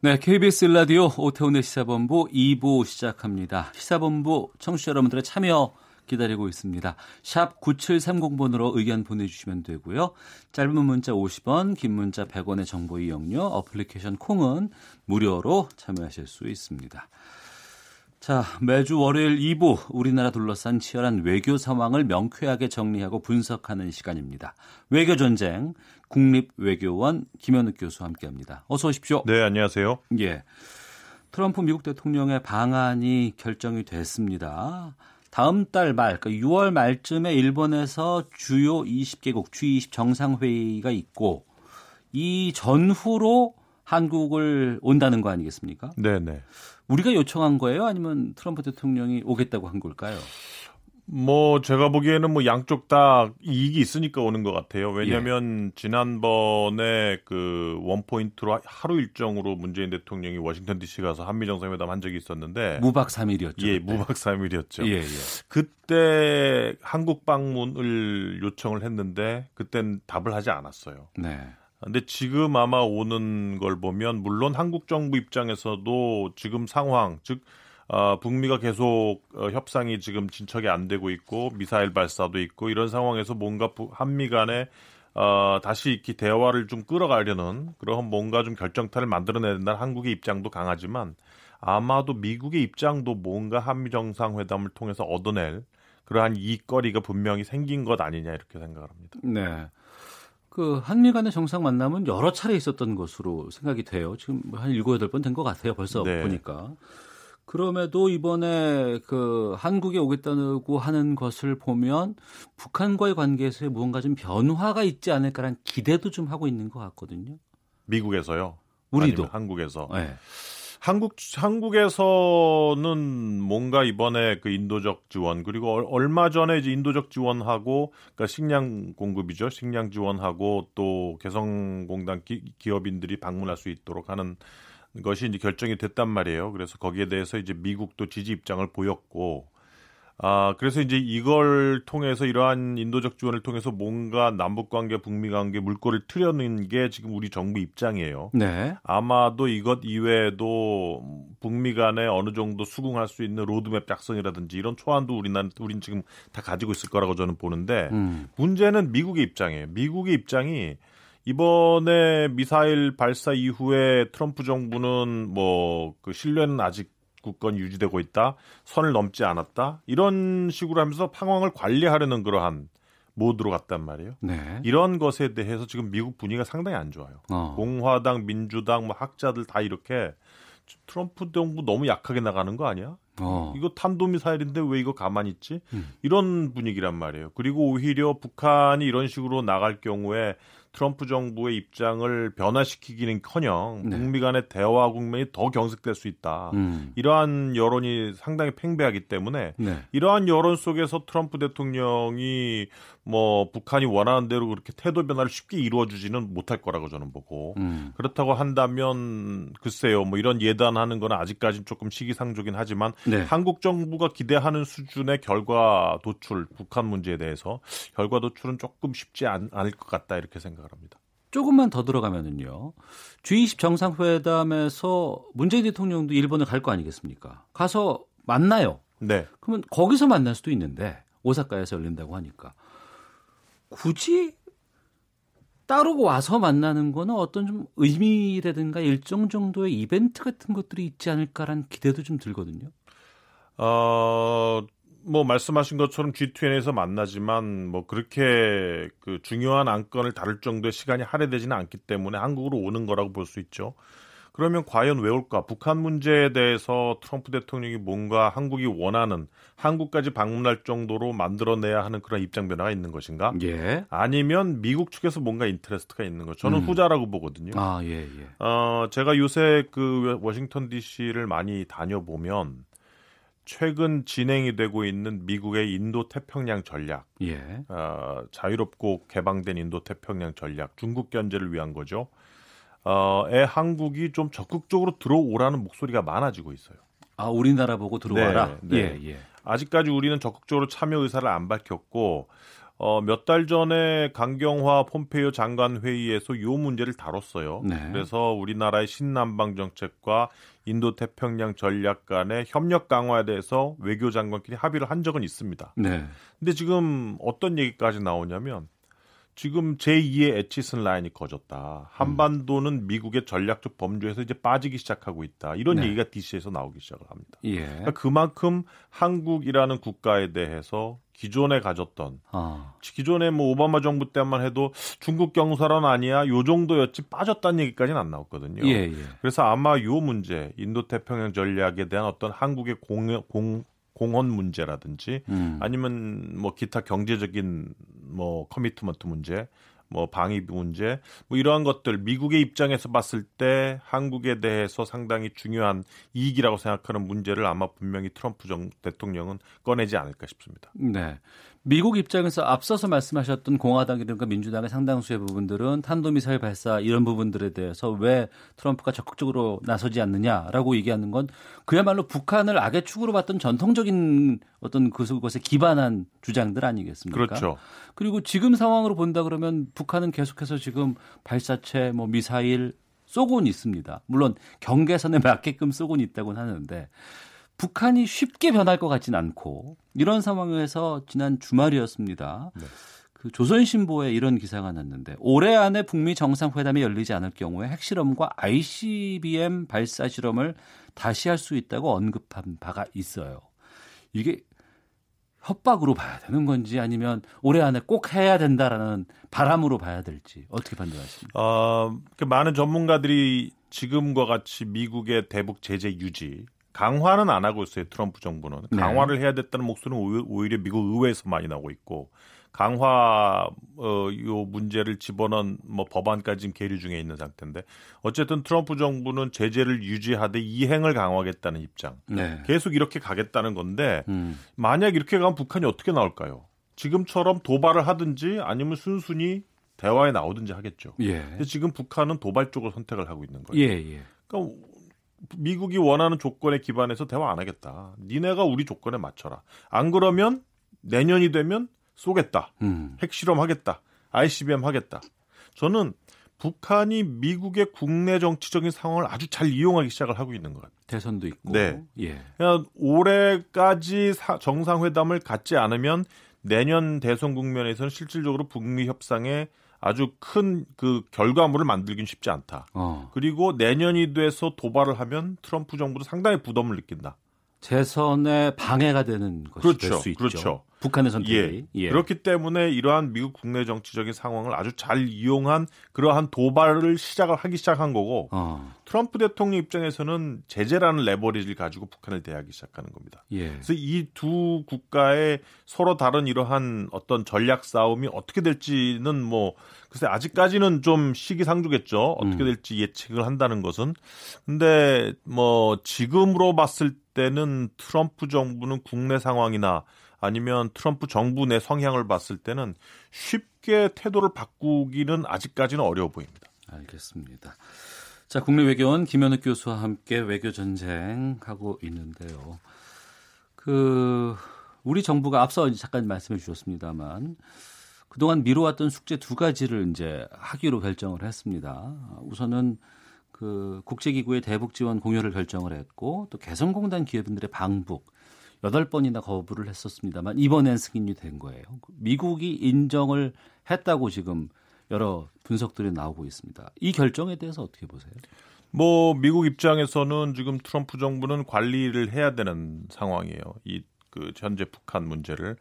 네, KBS 라디오 오태훈의 시사본부 2부 시작합니다. 시사본부 청취자 여러분들의 참여 기다리고 있습니다. 샵 9730번으로 의견 보내주시면 되고요. 짧은 문자 50원, 긴 문자 100원의 정보 이용료, 어플리케이션 콩은 무료로 참여하실 수 있습니다. 자, 매주 월요일 2부 우리나라 둘러싼 치열한 외교 상황을 명쾌하게 정리하고 분석하는 시간입니다. 외교 전쟁 국립외교원 김현욱 교수와 함께합니다. 어서 오십시오. 네, 안녕하세요. 예. 트럼프 미국 대통령의 방안이 결정이 됐습니다. 다음 달 말, 그러니까 6월 말쯤에 일본에서 주요 20개국 G20 정상회의가 있고 이 전후로 한국을 온다는 거 아니겠습니까? 네, 네. 우리가 요청한 거예요? 아니면 트럼프 대통령이 오겠다고 한 걸까요? 뭐 제가 보기에는 뭐 양쪽 다 이익이 있으니까 오는 것 같아요. 왜냐하면 예. 지난번에 그 원 포인트로 하루 일정으로 문재인 대통령이 워싱턴 D.C. 가서 한미 정상회담 한 적이 있었는데 무박 3일이었죠. 예, 무박 3일이었죠. 예, 예. 그때 한국 방문을 요청을 했는데 그땐 답을 하지 않았어요. 네. 근데 지금 아마 오는 걸 보면 물론 한국 정부 입장에서도 지금 상황 즉 어, 북미가 계속 어, 협상이 지금 진척이 안 되고 있고 미사일 발사도 있고 이런 상황에서 뭔가 한미 간에 어, 다시 이렇게 대화를 좀 끌어가려는 그런 뭔가 좀 결정타를 만들어내야 된다는 한국의 입장도 강하지만 아마도 미국의 입장도 뭔가 한미 정상회담을 통해서 얻어낼 그러한 이익거리가 분명히 생긴 것 아니냐 이렇게 생각을 합니다. 네. 그 한미 간의 정상 만남은 여러 차례 있었던 것으로 생각이 돼요. 지금 한 일곱 여덟 번 된 것 같아요. 벌써 네. 보니까. 그럼에도 이번에 그 한국에 오겠다고 하는 것을 보면 북한과의 관계에서 무언가 좀 변화가 있지 않을까라는 기대도 좀 하고 있는 것 같거든요. 미국에서요. 우리도 한국에서. 네. 한국 한국에서는 뭔가 이번에 그 인도적 지원 그리고 얼마 전에 이제 인도적 지원하고 그러니까 식량 공급이죠. 식량 지원하고 또 개성공단 기, 기업인들이 방문할 수 있도록 하는 것이 이제 결정이 됐단 말이에요. 그래서 거기에 대해서 이제 미국도 지지 입장을 보였고 아, 그래서 이제 이걸 통해서 이러한 인도적 지원을 통해서 뭔가 남북 관계, 북미 관계 물꼬를 트려는 게 지금 우리 정부 입장이에요. 네. 아마도 이것 이외에도 북미 간에 어느 정도 수긍할 수 있는 로드맵 작성이라든지 이런 초안도 우리는 우린 지금 다 가지고 있을 거라고 저는 보는데 음. 문제는 미국의 입장이에요. 미국의 입장이 이번에 미사일 발사 이후에 트럼프 정부는 뭐 그 신뢰는 아직 국권 유지되고 있다. 선을 넘지 않았다. 이런 식으로 하면서 상황을 관리하려는 그러한 모드로 갔단 말이에요. 네. 이런 것에 대해서 지금 미국 분위기가 상당히 안 좋아요. 어. 공화당, 민주당, 뭐 학자들 다 이렇게 트럼프 정부 너무 약하게 나가는 거 아니야? 어. 이거 탄도미사일인데 왜 이거 가만히 있지? 음. 이런 분위기란 말이에요. 그리고 오히려 북한이 이런 식으로 나갈 경우에 트럼프 정부의 입장을 변화시키기는커녕 네. 북미 간의 대화 국면이 더 경색될 수 있다. 음. 이러한 여론이 상당히 팽배하기 때문에 네. 이러한 여론 속에서 트럼프 대통령이 뭐 북한이 원하는 대로 그렇게 태도 변화를 쉽게 이루어주지는 못할 거라고 저는 보고 음. 그렇다고 한다면 글쎄요 뭐 이런 예단하는 건 아직까지는 조금 시기상조긴 하지만 네. 한국 정부가 기대하는 수준의 결과 도출 북한 문제에 대해서 결과 도출은 조금 쉽지 않, 않을 것 같다 이렇게 생각 을 합니다. 조금만 더 들어가면은요. G20 정상회담에서 문재인 대통령도 일본을 갈 거 아니겠습니까? 가서 만나요. 네. 그러면 거기서 만날 수도 있는데 오사카에서 열린다고 하니까 굳이 따로 와서 만나는 거는 어떤 좀 의미라든가 일정 정도의 이벤트 같은 것들이 있지 않을까라는 기대도 좀 들거든요. 어, 뭐 말씀하신 것처럼 G20에서 만나지만 뭐 그렇게 그 중요한 안건을 다룰 정도의 시간이 할애되지는 않기 때문에 한국으로 오는 거라고 볼 수 있죠. 그러면 과연 왜 올까? 북한 문제에 대해서 트럼프 대통령이 뭔가 한국이 원하는 한국까지 방문할 정도로 만들어내야 하는 그런 입장 변화가 있는 것인가? 예. 아니면 미국 측에서 뭔가 인터레스트가 있는 것. 저는 음. 후자라고 보거든요. 아, 예, 예. 어, 제가 요새 그 워싱턴 DC를 많이 다녀보면 최근 진행이 되고 있는 미국의 인도 태평양 전략, 예. 어, 자유롭고 개방된 인도 태평양 전략, 중국 견제를 위한 거죠. 어, 에 한국이 좀 적극적으로 들어오라는 목소리가 많아지고 있어요. 아, 우리나라 보고 들어와라. 네, 네. 예, 예. 아직까지 우리는 적극적으로 참여 의사를 안 밝혔고 어, 몇 달 전에 강경화 폼페이오 장관 회의에서 요 문제를 다뤘어요. 네. 그래서 우리나라의 신남방 정책과 인도 태평양 전략 간의 협력 강화에 대해서 외교 장관끼리 합의를 한 적은 있습니다. 네. 근데 지금 어떤 얘기까지 나오냐면 지금 제2의 에치슨 라인이 꺼졌다. 한반도는 미국의 전략적 범주에서 이제 빠지기 시작하고 있다. 이런 네. 얘기가 DC에서 나오기 시작을 합니다. 예. 그러니까 그만큼 한국이라는 국가에 대해서 기존에 가졌던 아. 기존에 뭐 오바마 정부 때만 해도 중국 경사론 아니야 요 정도였지 빠졌다는 얘기까지는 안 나왔거든요. 예, 예. 그래서 아마 요 문제 인도 태평양 전략에 대한 어떤 한국의 공, 공 공헌 문제라든지 음. 아니면 뭐 기타 경제적인 뭐 커미트먼트 문제 뭐 방위 문제 뭐 이러한 것들 미국의 입장에서 봤을 때 한국에 대해서 상당히 중요한 이익이라고 생각하는 문제를 아마 분명히 트럼프 정 대통령은 꺼내지 않을까 싶습니다. 네. 미국 입장에서 앞서서 말씀하셨던 공화당이든가 민주당의 상당수의 부분들은 탄도미사일 발사 이런 부분들에 대해서 왜 트럼프가 적극적으로 나서지 않느냐라고 얘기하는 건 그야말로 북한을 악의 축으로 봤던 전통적인 어떤 그것에 기반한 주장들 아니겠습니까? 그렇죠. 그리고 지금 상황으로 본다 그러면 북한은 계속해서 지금 발사체, 뭐 미사일 쏘고는 있습니다. 물론 경계선에 맞게끔 쏘고는 있다고는 하는데 북한이 쉽게 변할 것 같진 않고 이런 상황에서 지난 주말이었습니다. 네. 그 조선신보에 이런 기사가 났는데 올해 안에 북미 정상회담이 열리지 않을 경우에 핵실험과 ICBM 발사 실험을 다시 할 수 있다고 언급한 바가 있어요. 이게 협박으로 봐야 되는 건지 아니면 올해 안에 꼭 해야 된다라는 바람으로 봐야 될지 어떻게 판단하십니까? 어, 그 많은 전문가들이 지금과 같이 미국의 대북 제재 유지 강화는 안 하고 있어요. 트럼프 정부는 네. 강화를 해야 됐다는 목소리는 오히- 오히려 미국 의회에서 많이 나오고 있고 강화 어, 요 문제를 집어넣은 뭐 법안까지 지금 계류 중에 있는 상태인데 어쨌든 트럼프 정부는 제재를 유지하되 이행을 강화하겠다는 입장. 네. 계속 이렇게 가겠다는 건데 음. 만약 이렇게 가면 북한이 어떻게 나올까요? 지금처럼 도발을 하든지 아니면 순순히 대화에 나오든지 하겠죠. 예. 근데 지금 북한은 도발 쪽을 선택을 하고 있는 거예요. 예, 예. 그러니까 미국이 원하는 조건에 기반해서 대화 안 하겠다. 니네가 우리 조건에 맞춰라. 안 그러면 내년이 되면 쏘겠다. 음. 핵실험 하겠다. ICBM 하겠다. 저는 북한이 미국의 국내 정치적인 상황을 아주 잘 이용하기 시작을 하고 있는 것 같아요. 대선도 있고. 네. 예. 그냥 올해까지 사- 정상회담을 갖지 않으면 내년 대선 국면에서는 실질적으로 북미 협상에 아주 큰 그 결과물을 만들긴 쉽지 않다. 어. 그리고 내년이 돼서 도발을 하면 트럼프 정부도 상당히 부담을 느낀다. 재선에 방해가 되는 것이 그렇죠. 될수 있죠. 그렇죠. 북한의 선택이. 예. 예. 그렇기 때문에 이러한 미국 국내 정치적인 상황을 아주 잘 이용한 그러한 도발을 시작을 하기 시작한 거고 어. 트럼프 대통령 입장에서는 제재라는 레버리지를 가지고 북한을 대하기 시작하는 겁니다. 예. 그래서 이 두 국가의 서로 다른 이러한 어떤 전략 싸움이 어떻게 될지는 뭐 글쎄 아직까지는 좀 시기상조겠죠. 어떻게 음. 될지 예측을 한다는 것은. 근데 뭐 지금으로 봤을 때는 트럼프 정부는 국내 상황이나 아니면 트럼프 정부 내 성향을 봤을 때는 쉽게 태도를 바꾸기는 아직까지는 어려워 보입니다. 알겠습니다. 자, 국내 외교원 김현욱 교수와 함께 외교 전쟁 하고 있는데요. 그 우리 정부가 앞서 잠깐 말씀해 주셨습니다만 그동안 미뤄왔던 숙제 두 가지를 이제 하기로 결정을 했습니다. 우선은 그 국제기구의 대북 지원 공여를 결정을 했고 또 개성공단 기업인들의 방북 여덟 번이나 거부를 했었습니다만 이번엔 승인이 된 거예요. 미국이 인정을 했다고 지금 여러 분석들이 나오고 있습니다. 이 결정에 대해서 어떻게 보세요? 뭐 미국 입장에서는 지금 트럼프 정부는 관리를 해야 되는 상황이에요. 이 그 현재 북한 문제를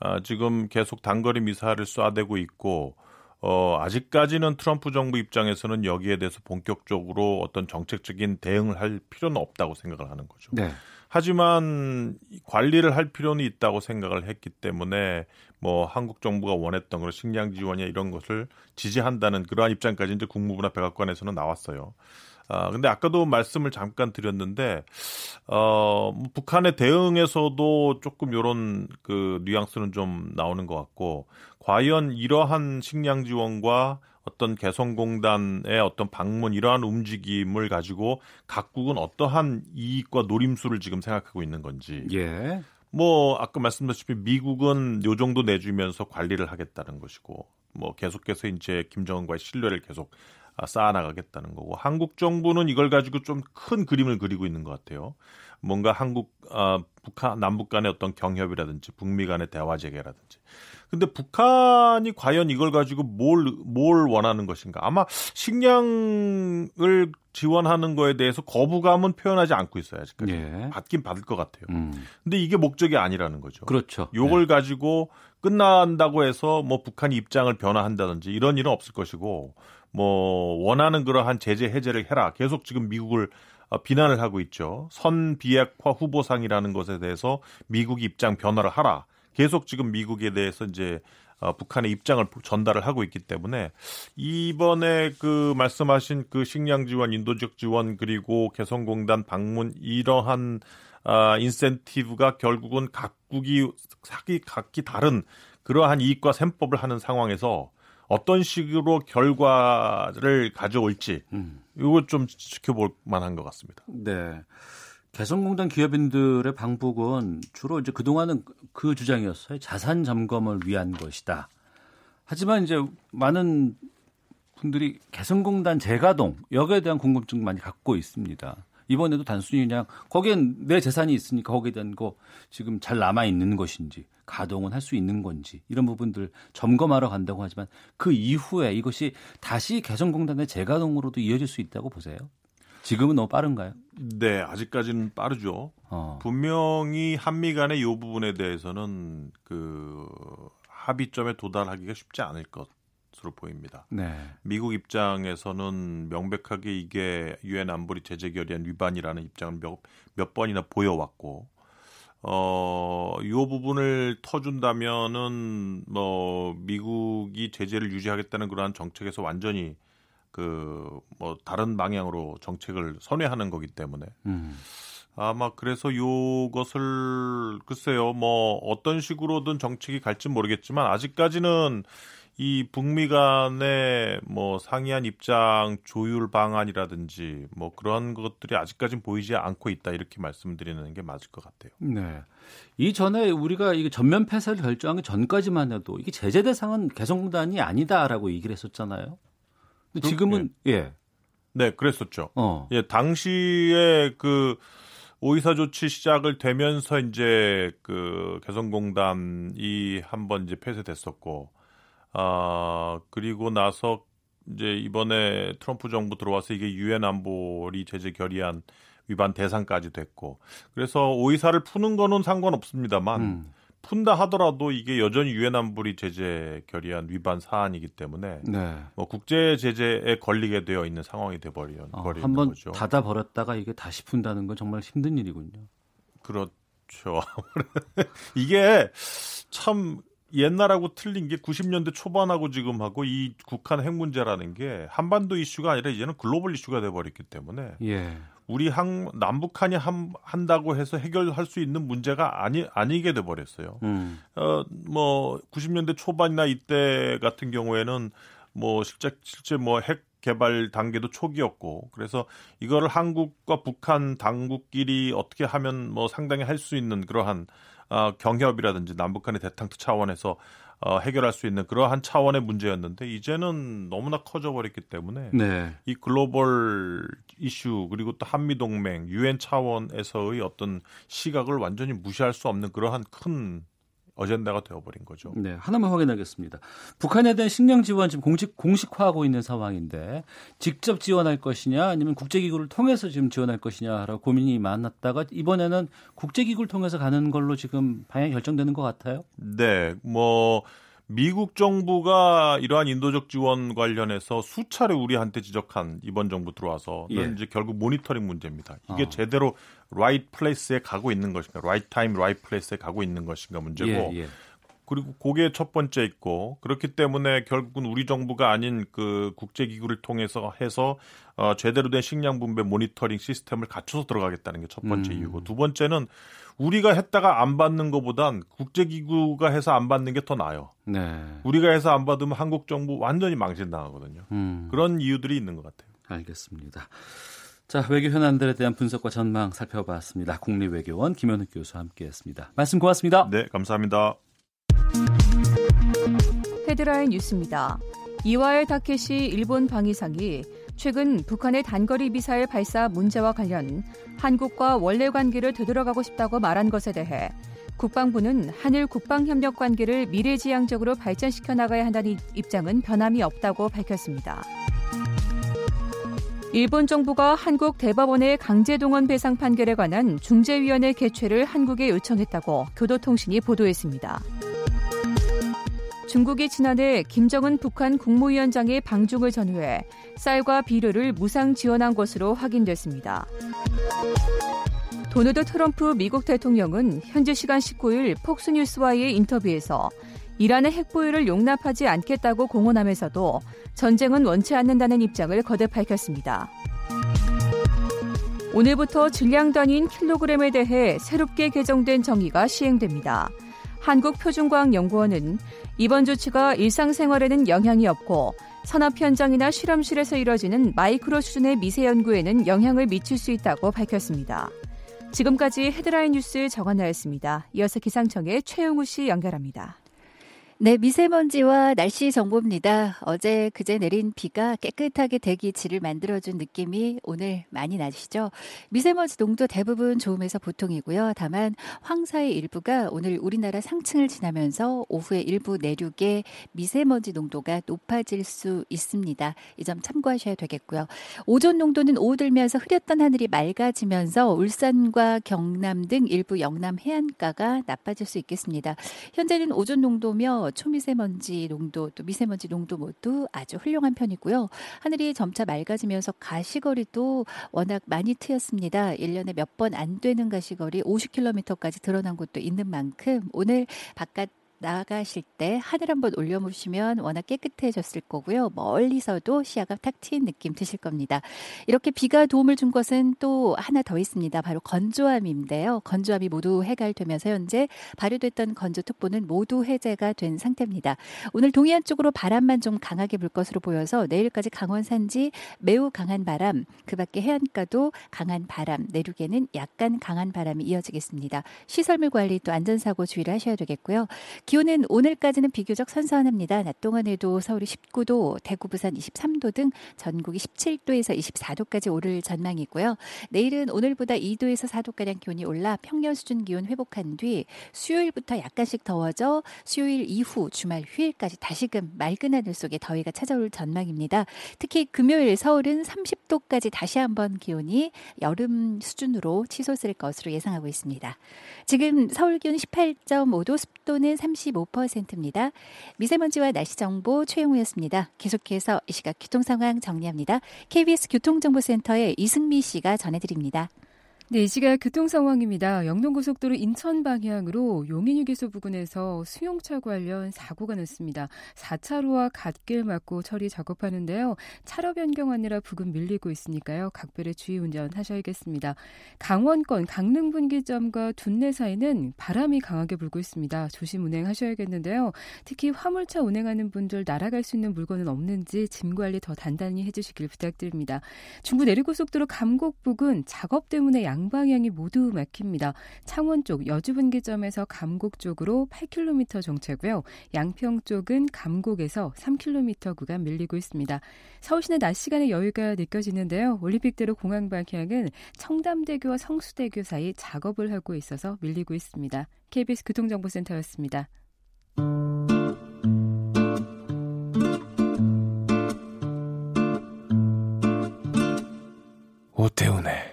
아, 지금 계속 단거리 미사일을 쏴대고 있고 어, 아직까지는 트럼프 정부 입장에서는 여기에 대해서 본격적으로 어떤 정책적인 대응을 할 필요는 없다고 생각을 하는 거죠. 네. 하지만 관리를 할 필요는 있다고 생각을 했기 때문에 뭐 한국 정부가 원했던 그런 식량 지원이나 이런 것을 지지한다는 그러한 입장까지 이제 국무부나 백악관에서는 나왔어요. 아, 근데 아까도 말씀을 잠깐 드렸는데, 어, 뭐 북한의 대응에서도 조금 요런 그 뉘앙스는 좀 나오는 것 같고, 과연 이러한 식량 지원과 어떤 개성공단의 어떤 방문 이러한 움직임을 가지고 각국은 어떠한 이익과 노림수를 지금 생각하고 있는 건지. 예. 뭐 아까 말씀드렸다시피 미국은 요 정도 내주면서 관리를 하겠다는 것이고 뭐 계속해서 이제 김정은과의 신뢰를 계속 아, 쌓아나가겠다는 거고 한국 정부는 이걸 가지고 좀 큰 그림을 그리고 있는 것 같아요. 뭔가 한국 아, 북한 남북 간의 어떤 경협이라든지 북미 간의 대화 재개라든지. 근데 북한이 과연 이걸 가지고 뭘 뭘 원하는 것인가? 아마 식량을 지원하는 거에 대해서 거부감은 표현하지 않고 있어요 아직까지. 예. 받긴 받을 것 같아요. 음. 근데 이게 목적이 아니라는 거죠. 그렇죠. 요걸 가지고 끝난다고 해서 뭐 북한이 입장을 변화한다든지 이런 일은 없을 것이고 뭐 원하는 그러한 제재 해제를 해라. 계속 지금 미국을 어, 비난을 하고 있죠. 선 비핵화 후보상이라는 것에 대해서 미국 입장 변화를 하라. 계속 지금 미국에 대해서 이제 어, 북한의 입장을 전달을 하고 있기 때문에 이번에 그 말씀하신 그 식량 지원, 인도적 지원 그리고 개성공단 방문 이러한 아, 인센티브가 결국은 각국이 사기 각기 다른 그러한 이익과 셈법을 하는 상황에서 어떤 식으로 결과를 가져올지 음. 이거 좀 지켜볼 만한 것 같습니다. 네. 개성공단 기업인들의 방북은 주로 이제 그동안은 그 주장이었어요. 자산 점검을 위한 것이다. 하지만 이제 많은 분들이 개성공단 재가동 여기에 대한 궁금증 많이 갖고 있습니다. 이번에도 단순히 그냥 거기엔 내 재산이 있으니까 거기에 대한 거 지금 잘 남아 있는 것인지 가동은 할 수 있는 건지 이런 부분들 점검하러 간다고 하지만 그 이후에 이것이 다시 개성공단의 재가동으로도 이어질 수 있다고 보세요. 지금은 너무 빠른가요? 네, 아직까지는 빠르죠. 어. 분명히 한미 간의 이 부분에 대해서는 그 합의점에 도달하기가 쉽지 않을 것 으로 보입니다. 네. 미국 입장에서는 명백하게 이게 유엔 안보리 제재 결의안 위반이라는 입장을 몇, 몇 번이나 보여왔고 어, 이 부분을 터준다면은 뭐 미국이 제재를 유지하겠다는 그러한 정책에서 완전히 그 뭐 다른 방향으로 정책을 선회하는 거기 때문에 음. 아마 그래서 요것을 글쎄요 뭐 어떤 식으로든 정책이 갈지 모르겠지만 아직까지는 이 북미 간의 뭐 상이한 입장 조율 방안이라든지 뭐 그런 것들이 아직까지는 보이지 않고 있다 이렇게 말씀드리는 게 맞을 것 같아요. 네. 이전에 우리가 이게 전면 폐쇄를 결정하기 전까지만 해도 이게 제재 대상은 개성공단이 아니다라고 얘기를 했었잖아요. 근데 지금은 예. 네, 그랬었죠. 어. 예, 당시에 그 오이사 조치 시작을 되면서 이제 그 개성공단이 한번 이제 폐쇄됐었고, 아 그리고 나서 이제 이번에 트럼프 정부 들어와서 이게 유엔 안보리 제재 결의안 위반 대상까지 됐고, 그래서 오이사를 푸는 거는 상관없습니다만. 음. 푼다 하더라도 이게 여전히 유엔 안보리 제재 결의안 위반 사안이기 때문에 네. 뭐 국제 제재에 걸리게 되어 있는 상황이 돼 버리는 어, 버리는 한번 거죠. 닫아 버렸다가 이게 다시 푼다는 건 정말 힘든 일이군요. 그렇죠. 이게 참 옛날하고 틀린 게 90년대 초반하고 지금하고 이 북한 핵 문제라는 게 한반도 이슈가 아니라 이제는 글로벌 이슈가 돼 버렸기 때문에 예. 우리 한 남북한이 한, 한다고 해서 해결할 수 있는 문제가 아니 아니게 돼 버렸어요. 음. 어뭐 90년대 초반이나 이때 같은 경우에는 뭐 실제 실제 뭐 핵 개발 단계도 초기였고 그래서 이거를 한국과 북한 당국끼리 어떻게 하면 뭐 상당히 할 수 있는 그러한 어, 경협이라든지 남북한의 대탕트 차원에서 어, 해결할 수 있는 그러한 차원의 문제였는데 이제는 너무나 커져 버렸기 때문에 네. 이 글로벌 이슈 그리고 또 한미 동맹 유엔 차원에서의 어떤 시각을 완전히 무시할 수 없는 그러한 큰 어젠다가 되어버린 거죠. 네, 하나만 확인하겠습니다. 북한에 대한 식량 지원 지금 공식 공식화하고 있는 상황인데 직접 지원할 것이냐 아니면 국제기구를 통해서 지금 지원할 것이냐라고 고민이 많았다가 이번에는 국제기구를 통해서 가는 걸로 지금 방향이 결정되는 것 같아요. 네, 뭐 미국 정부가 이러한 인도적 지원 관련해서 수차례 우리한테 지적한 이번 정부 들어와서 예. 이제 결국 모니터링 문제입니다. 이게 어. 제대로 right place에 가고 있는 것인가, right time, right place에 가고 있는 것인가 문제고. 예, 예. 그리고 그게 첫 번째 있고 그렇기 때문에 결국은 우리 정부가 아닌 그 국제기구를 통해서 해서 어, 제대로 된 식량 분배 모니터링 시스템을 갖춰서 들어가겠다는 게 첫 번째 음. 이유고 두 번째는 우리가 했다가 안 받는 것보단 국제기구가 해서 안 받는 게 더 나아요. 네. 우리가 해서 안 받으면 한국 정부 완전히 망신당하거든요. 음. 그런 이유들이 있는 것 같아요. 알겠습니다. 자, 외교 현안들에 대한 분석과 전망 살펴봤습니다. 국립외교원 김현욱 교수와 함께했습니다. 말씀 고맙습니다. 네, 감사합니다. 헤드라인 뉴스입니다. 이와엘 다케시 일본 방위상이 최근 북한의 단거리 미사일 발사 문제와 관련 한국과 원래 관계를 되돌아가고 싶다고 말한 것에 대해 국방부는 한일 국방협력 관계를 미래지향적으로 발전시켜 나가야 한다는 입장은 변함이 없다고 밝혔습니다. 일본 정부가 한국 대법원의 강제동원 배상 판결에 관한 중재위원회 개최를 한국에 요청했다고 교도통신이 보도했습니다. 중국이 지난해 김정은 북한 국무위원장의 방중을 전후해 쌀과 비료를 무상 지원한 것으로 확인됐습니다. 도널드 트럼프 미국 대통령은 현지 시간 19일 폭스뉴스와의 인터뷰에서 이란의 핵보유를 용납하지 않겠다고 공언하면서도 전쟁은 원치 않는다는 입장을 거듭 밝혔습니다. 오늘부터 질량 단위인 킬로그램에 대해 새롭게 개정된 정의가 시행됩니다. 한국표준과학연구원은 이번 조치가 일상생활에는 영향이 없고 산업 현장이나 실험실에서 이뤄지는 마이크로 수준의 미세 연구에는 영향을 미칠 수 있다고 밝혔습니다. 지금까지 헤드라인 뉴스 정한나였습니다. 이어서 기상청의 최영우 씨 연결합니다. 네, 미세먼지와 날씨 정보입니다. 어제 그제 내린 비가 깨끗하게 대기질을 만들어준 느낌이 오늘 많이 나시죠? 미세먼지 농도 대부분 좋음에서 보통이고요. 다만 황사의 일부가 오늘 우리나라 상층을 지나면서 오후에 일부 내륙에 미세먼지 농도가 높아질 수 있습니다. 이 점 참고하셔야 되겠고요. 오존 농도는 오후 들면서 흐렸던 하늘이 맑아지면서 울산과 경남 등 일부 영남 해안가가 나빠질 수 있겠습니다. 현재는 오존 농도며 초미세먼지 농도 또 미세먼지 농도 모두 아주 훌륭한 편이고요. 하늘이 점차 맑아지면서 가시거리도 워낙 많이 트였습니다. 1년에 몇 번 안 되는 가시거리 50km까지 드러난 곳도 있는 만큼 오늘 바깥 나가실 때 하늘 한번 올려보시면 워낙 깨끗해졌을 거고요. 멀리서도 시야가 탁 트인 느낌 드실 겁니다. 이렇게 비가 도움을 준 것은 또 하나 더 있습니다. 바로 건조함인데요. 건조함이 모두 해결되면서 현재 발효됐던 건조특보는 모두 해제가 된 상태입니다. 오늘 동해안 쪽으로 바람만 좀 강하게 불 것으로 보여서 내일까지 강원 산지 매우 강한 바람, 그 밖에 해안가도 강한 바람, 내륙에는 약간 강한 바람이 이어지겠습니다. 시설물 관리 또 안전사고 주의를 하셔야 되겠고요. 기온은 오늘까지는 비교적 선선합니다. 낮 동안에도 서울이 19도, 대구, 부산 23도 등 전국이 17도에서 24도까지 오를 전망이고요. 내일은 오늘보다 2도에서 4도가량 기온이 올라 평년 수준 기온 회복한 뒤 수요일부터 약간씩 더워져 수요일 이후 주말 휴일까지 다시금 맑은 하늘 속에 더위가 찾아올 전망입니다. 특히 금요일 서울은 30도까지 다시 한번 기온이 여름 수준으로 치솟을 것으로 예상하고 있습니다. 지금 서울 기온 18.5도, 습도는 30 35%입니다. 미세먼지와 날씨 정보 최영우였습니다. 계속해서 이 시각 교통 상황 정리합니다. KBS 교통정보센터의 이승미 씨가 전해드립니다. 네, 이 시각 교통 상황입니다. 영동고속도로 인천 방향으로 용인휴게소 부근에서 수용차 관련 사고가 났습니다. 4차로와 갓길 막고 처리 작업하는데요. 차로 변경하느라 부근 밀리고 있으니까요. 각별의 주의 운전하셔야겠습니다. 강원권 강릉 분기점과 둔내 사이는 바람이 강하게 불고 있습니다. 조심 운행하셔야겠는데요. 특히 화물차 운행하는 분들 날아갈 수 있는 물건은 없는지 짐 관리 더 단단히 해주시길 부탁드립니다. 중부 내륙고속도로 감곡 부근 작업 때문에 양 양방향이 모두 막힙니다. 창원 쪽 여주분기점에서 감곡 쪽으로 8km 정체고요. 양평 쪽은 감곡에서 3km 구간 밀리고 있습니다. 서울시내 낮 시간에 여유가 느껴지는데요. 올림픽대로 공항 방향은 청담대교와 성수대교 사이 작업을 하고 있어서 밀리고 있습니다. KBS 교통정보센터였습니다. 오태훈의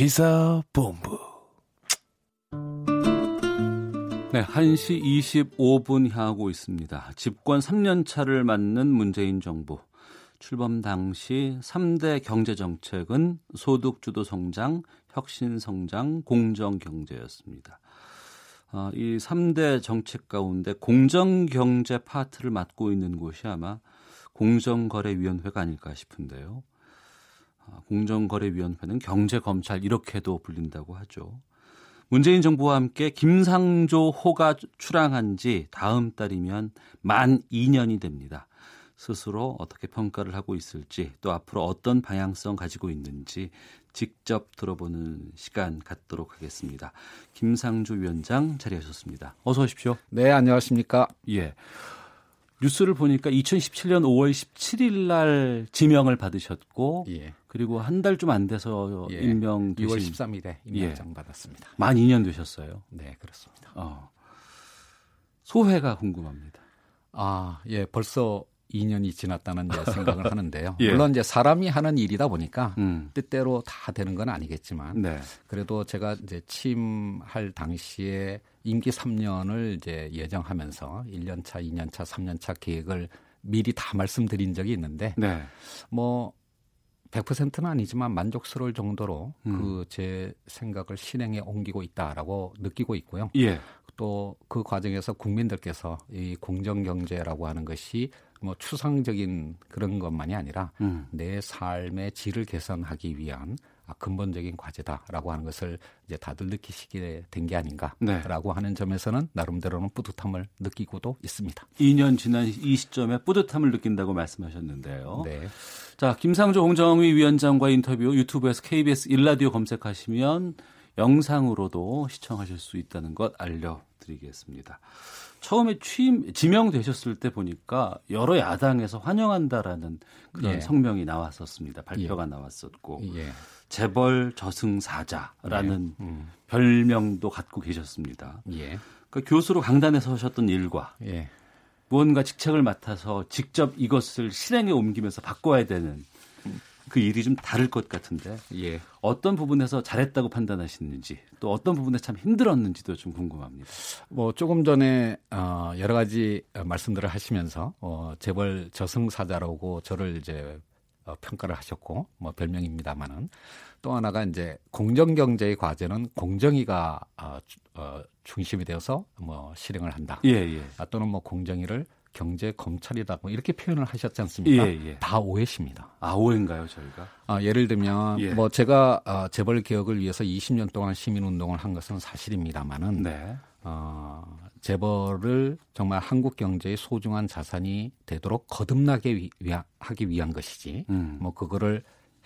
시사본부. 네, 1시 25분 향하고 있습니다. 집권 3년 차를 맞는 문재인 정부. 출범 당시 3대 경제 정책은 소득 주도 성장, 혁신 성장, 공정 경제였습니다. 아, 이 3대 정책 가운데 공정 경제 파트를 맡고 있는 곳이 아마 공정거래위원회가 아닐까 싶은데요. 아, 공정거래위원회는 경제검찰 이렇게도 불린다고 하죠. 문재인 정부와 함께 김상조 호가 출항한 지 다음 달이면 만 2년이 됩니다. 스스로 어떻게 평가를 하고 있을지 또 앞으로 어떤 방향성 가지고 있는지 직접 들어보는 시간 갖도록 하겠습니다. 김상조 위원장 자리하셨습니다. 어서 오십시오. 네, 안녕하십니까? 예. 뉴스를 보니까 2017년 5월 17일 날 지명을 받으셨고 예. 그리고 한 달 좀 안 돼서 예. 임명 6월 되신 13일에 임명장 받았습니다. 만 2년 되셨어요. 네, 그렇습니다. 어. 소회가 궁금합니다. 아, 예, 벌써 2년이 지났다는 생각을 하는데요. 예. 물론 이제 사람이 하는 일이다 보니까 음. 뜻대로 다 되는 건 아니겠지만 네. 그래도 제가 이제 취임할 당시에 임기 3년을 이제 예정하면서 1년 차, 2년 차, 3년 차 계획을 미리 다 말씀드린 적이 있는데 네. 뭐 100%는 아니지만 만족스러울 정도로 음. 그제 생각을 실행에 옮기고 있다라고 느끼고 있고요. 예. 또그 과정에서 국민들께서 이 공정 경제라고 하는 것이 뭐 추상적인 그런 것만이 아니라 음. 내 삶의 질을 개선하기 위한 아, 근본적인 과제다라고 하는 것을 이제 다들 느끼시게 된 게 아닌가라고 네. 하는 점에서는 나름대로는 뿌듯함을 느끼고도 있습니다. 2년 지난 이 시점에 뿌듯함을 느낀다고 말씀하셨는데요. 네. 자, 김상조 공정위 위원장과 인터뷰 유튜브에서 KBS 일라디오 검색하시면 영상으로도 시청하실 수 있다는 것 알려드리겠습니다. 처음에 취임 지명되셨을 때 보니까 여러 야당에서 환영한다라는 그런 예. 성명이 나왔었습니다. 발표가 나왔었고 예. 재벌 저승사자라는 음. 별명도 갖고 계셨습니다. 예. 그 교수로 강단에 서셨던 일과 예. 무언가 직책을 맡아서 직접 이것을 실행에 옮기면서 바꿔야 되는 그 일이 좀 다를 것 같은데 예. 어떤 부분에서 잘했다고 판단하시는지 또 어떤 부분에서 참 힘들었는지도 좀 궁금합니다. 뭐 조금 전에 어 여러 가지 말씀들을 하시면서 어 재벌 저승사자라고 저를 이제 어 평가를 하셨고 뭐 별명입니다마는 또 하나가 이제 공정 경제의 과제는 공정위가 어, 주- 어 중심이 되어서 뭐 실행을 한다. 예, 예. 아, 또는 뭐 공정위를 경제 검찰이다 뭐 이렇게 표현을 하셨지 않습니까? 예, 예. 다 오해십니다. 아, 오해인가요, 저희가? 아, 예를 들면 예. 뭐 제가 어, 재벌 개혁을 위해서 20년 동안 시민 운동을 한 것은 사실입니다마는 네. 어, 재벌을 정말 한국 경제의 소중한 자산이 되도록 거듭나게 위, 하 하기 위한 것이지 음. 뭐 그거를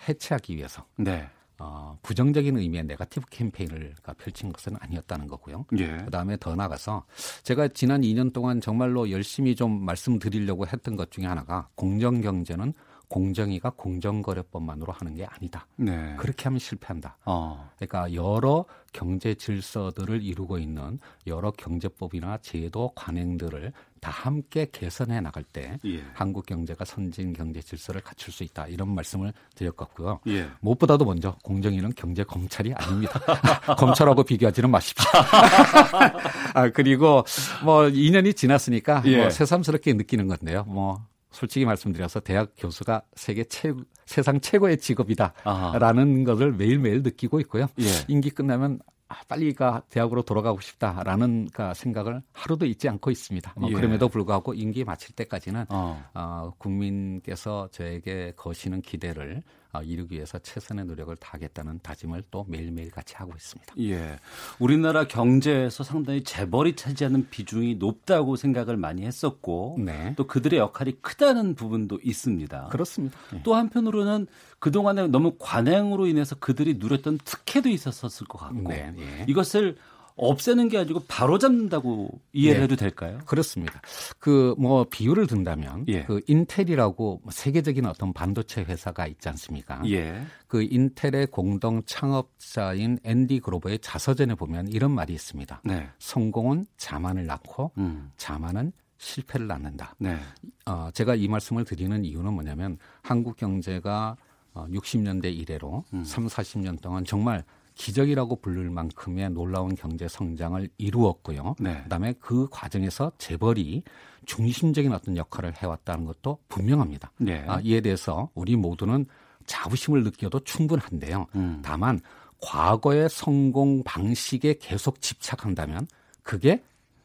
해체하기 위해서 네. 어, 부정적인 의미의 네가티브 캠페인을 펼친 것은 아니었다는 거고요. 예. 그다음에 더 나가서 제가 지난 2년 동안 정말로 열심히 좀 말씀드리려고 했던 것 중에 하나가 공정 경제는 공정위가 공정거래법만으로 하는 게 아니다. 네. 그렇게 하면 실패한다. 어. 그러니까 여러 경제 질서들을 이루고 있는 여러 경제법이나 제도 관행들을 다 함께 개선해 나갈 때 예. 한국 경제가 선진 경제 질서를 갖출 수 있다 이런 말씀을 드렸었고요. 예. 무엇보다도 먼저 공정위는 경제 검찰이 아닙니다. 검찰하고 비교하지는 마십시오. 아, 그리고 뭐 2년이 지났으니까 예. 뭐 새삼스럽게 느끼는 건데요. 뭐 솔직히 말씀드려서 대학 교수가 세계 최 세상 최고의. 직업이다라는 것을 매일매일 느끼고 있고요. 예. 임기 끝나면 아, 빨리 가 대학으로 돌아가고 싶다라는 그 생각을 하루도 잊지 않고 있습니다. 뭐 예. 그럼에도 불구하고 임기 마칠 때까지는 어. 어, 국민께서 저에게 거시는 기대를 어, 이루기 위해서 최선의 노력을 다하겠다는 다짐을 또 매일매일 같이 하고 있습니다. 예. 우리나라 경제에서 상당히 재벌이 차지하는 비중이 높다고 생각을 많이 했었고 네. 또 그들의 역할이 크다는 부분도 있습니다. 그렇습니다. 예. 또 한편으로는 그동안에 너무 관행으로 인해서 그들이 누렸던 특혜도 있었을 것 같고 네, 예. 이것을 없애는 게 아니고 바로 잡는다고 이해를 예. 해도 될까요? 그렇습니다. 그 뭐 비유를 든다면 예. 그 인텔이라고 세계적인 어떤 반도체 회사가 있지 않습니까? 예. 그 인텔의 공동 창업자인 앤디 그로버의 자서전에 보면 이런 말이 있습니다. 네. 성공은 자만을 낳고 음. 자만은 실패를 낳는다. 네. 어, 제가 이 말씀을 드리는 이유는 뭐냐면 한국 경제가 어, 60년대 이래로 음. 3, 40년 동안 정말 기적이라고 부를 만큼의 놀라운 경제 성장을 이루었고요. 네. 그다음에 그 과정에서 재벌이 중심적인 어떤 역할을 해왔다는 것도 분명합니다. 네. 아, 이에 대해서 우리 모두는 자부심을 느껴도 충분한데요. 음. 다만 과거의 성공 방식에 계속 집착한다면 그게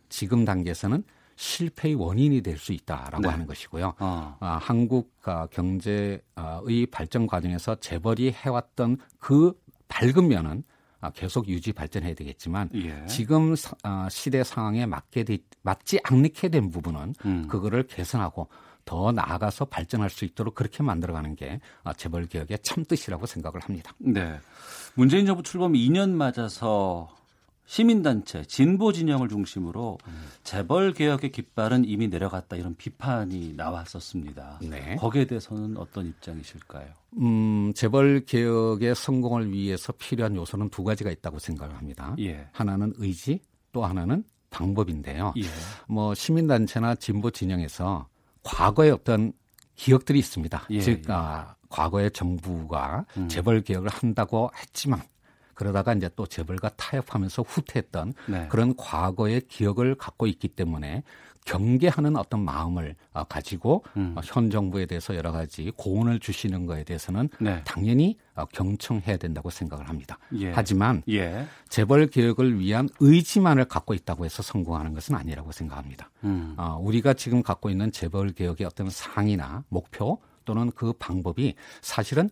지금 단계에서는 실패의 원인이 될 수 있다라고 네. 하는 것이고요. 어. 아, 한국 아, 경제의 발전 과정에서 재벌이 해왔던 그 밝은 면은 아, 계속 유지 발전해야 되겠지만 예. 지금 사- 아, 시대 상황에 맞게 돼, 맞지 않게 된 부분은 음. 그거를 개선하고 더 나아가서 발전할 수 있도록 그렇게 만들어가는 게 아, 재벌 개혁의 참 뜻이라고 생각을 합니다. 네. 문재인 정부 출범 2년 맞아서 시민단체, 진보 진영을 중심으로 재벌 개혁의 깃발은 이미 내려갔다 이런 비판이 나왔었습니다. 네. 거기에 대해서는 어떤 입장이실까요? 음, 재벌 개혁의 성공을 위해서 필요한 요소는 두 가지가 있다고 생각을 합니다. 예. 하나는 의지, 또 하나는 방법인데요. 예. 뭐 시민단체나 진보 진영에서 과거에 어떤 기억들이 있습니다. 예, 즉, 예. 아, 과거에 정부가 음. 재벌 개혁을 한다고 했지만 그러다가 이제 또 재벌과 타협하면서 후퇴했던 네. 그런 과거의 기억을 갖고 있기 때문에 경계하는 어떤 마음을 아, 가지고 음. 어, 현 정부에 대해서 여러 가지 고언을 주시는 거에 대해서는 네. 당연히 어, 경청해야 된다고 생각을 합니다. 예. 하지만 예. 재벌 개혁을 위한 의지만을 갖고 있다고 해서 성공하는 것은 아니라고 생각합니다. 음. 어, 우리가 지금 갖고 있는 재벌 개혁의 어떤 상이나 목표 또는 그 방법이 사실은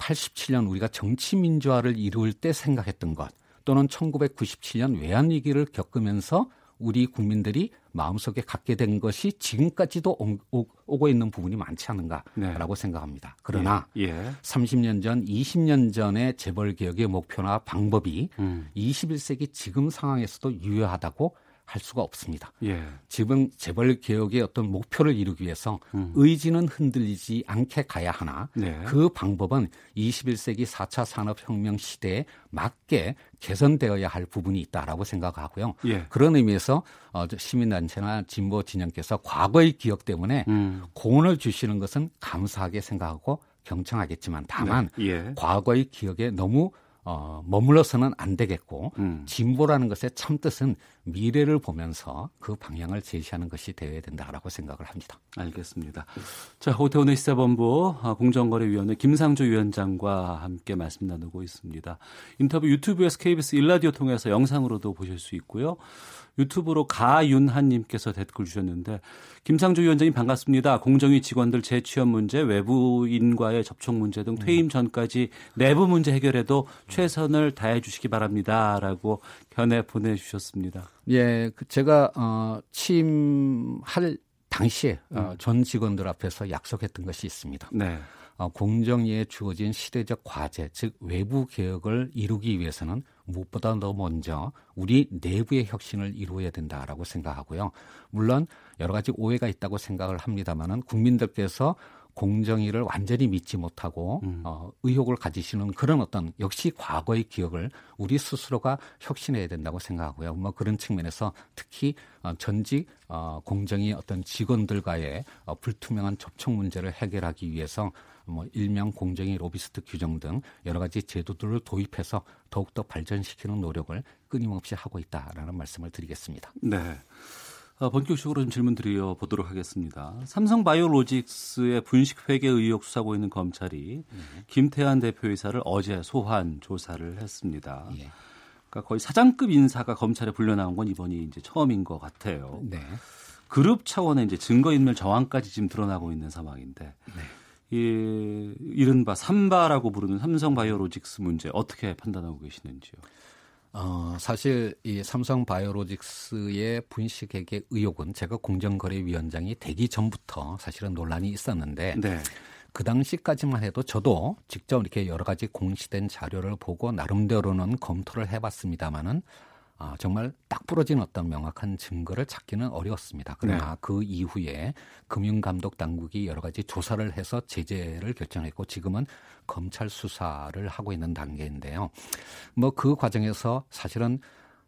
1987년 우리가 정치 민주화를 이룰 때 생각했던 것 또는 1997년 외환 위기를 겪으면서 우리 국민들이 마음속에 갖게 된 것이 지금까지도 오, 오, 오고 있는 부분이 많지 않은가라고 생각합니다. 그러나 예. 30년 전, 20년 전의 재벌 개혁의 목표나 방법이 음. 21세기 지금 상황에서도 유효하다고 할 수가 없습니다. 예. 지금 재벌 개혁의 어떤 목표를 이루기 위해서 의지는 흔들리지 않게 가야 하나 네. 그 방법은 21세기 4차 산업혁명 시대에 맞게 개선되어야 할 부분이 있다라고 생각하고요. 예. 그런 의미에서 어, 저 시민단체나 진보 진영께서 과거의 기억 때문에 음. 공헌을 주시는 것은 감사하게 생각하고 경청하겠지만 다만 예. 과거의 기억에 너무 어, 머물러서는 안 되겠고 음. 진보라는 것의 참 뜻은 미래를 보면서 그 방향을 제시하는 것이 되어야 된다라고 생각을 합니다. 알겠습니다. 자, 오태훈의 시사본부 아, 공정거래위원회 김상조 위원장과 함께 말씀 나누고 있습니다. 인터뷰 유튜브에서 KBS 일라디오 통해서 영상으로도 보실 수 있고요. 유튜브로 가윤한님께서 댓글 주셨는데 김상조 위원장님 반갑습니다. 공정위 직원들 재취업 문제, 외부인과의 접촉 문제 등 퇴임 전까지 내부 문제 해결에도 최선을 다해 주시기 바랍니다라고 견해 보내주셨습니다. 예, 그 제가 어, 취임할 당시에 음. 어, 전 직원들 앞에서 약속했던 것이 있습니다. 네. 어, 공정위에 주어진 시대적 과제, 즉 외부 개혁을 이루기 위해서는 무엇보다 더 먼저 우리 내부의 혁신을 이루어야 된다라고 생각하고요. 물론 여러 가지 오해가 있다고 생각을 합니다만은 국민들께서 공정위를 완전히 믿지 못하고 음. 어, 의혹을 가지시는 그런 어떤 역시 과거의 기억을 우리 스스로가 혁신해야 된다고 생각하고요. 뭐 그런 측면에서 특히 어, 전직 어, 공정위 어떤 직원들과의 어, 불투명한 접촉 문제를 해결하기 위해서 뭐 일명 공정위 로비스트 규정 등 여러 가지 제도들을 도입해서 더욱더 발전시키는 노력을 끊임없이 하고 있다라는 말씀을 드리겠습니다. 네. 어, 본격적으로 좀 질문 드려 보도록 하겠습니다. 삼성바이오로직스의 분식 회계 의혹 수사고 있는 검찰이 김태환 대표이사를 어제 소환 조사를 했습니다. 예. 그러니까 거의 사장급 인사가 검찰에 불려 나온 건 이번이 이제 처음인 것 같아요. 네. 그룹 차원의 이제 증거인멸 정황까지 지금 드러나고 있는 상황인데, 이 이른바 삼바라고 부르는 삼성바이오로직스 문제 어떻게 판단하고 계시는지요? 어, 사실 이 삼성 바이오로직스의 분식회계 의혹은 제가 공정거래위원장이 되기 전부터 사실은 논란이 있었는데 네. 그 당시까지만 해도 저도 직접 이렇게 여러 가지 공시된 자료를 보고 나름대로는 검토를 해봤습니다마는 아, 정말 딱 부러진 어떤 명확한 증거를 찾기는 어려웠습니다. 그러나 네. 그 이후에 금융감독 당국이 여러 가지 조사를 해서 제재를 결정했고 지금은 검찰 수사를 하고 있는 단계인데요. 뭐 그 과정에서 사실은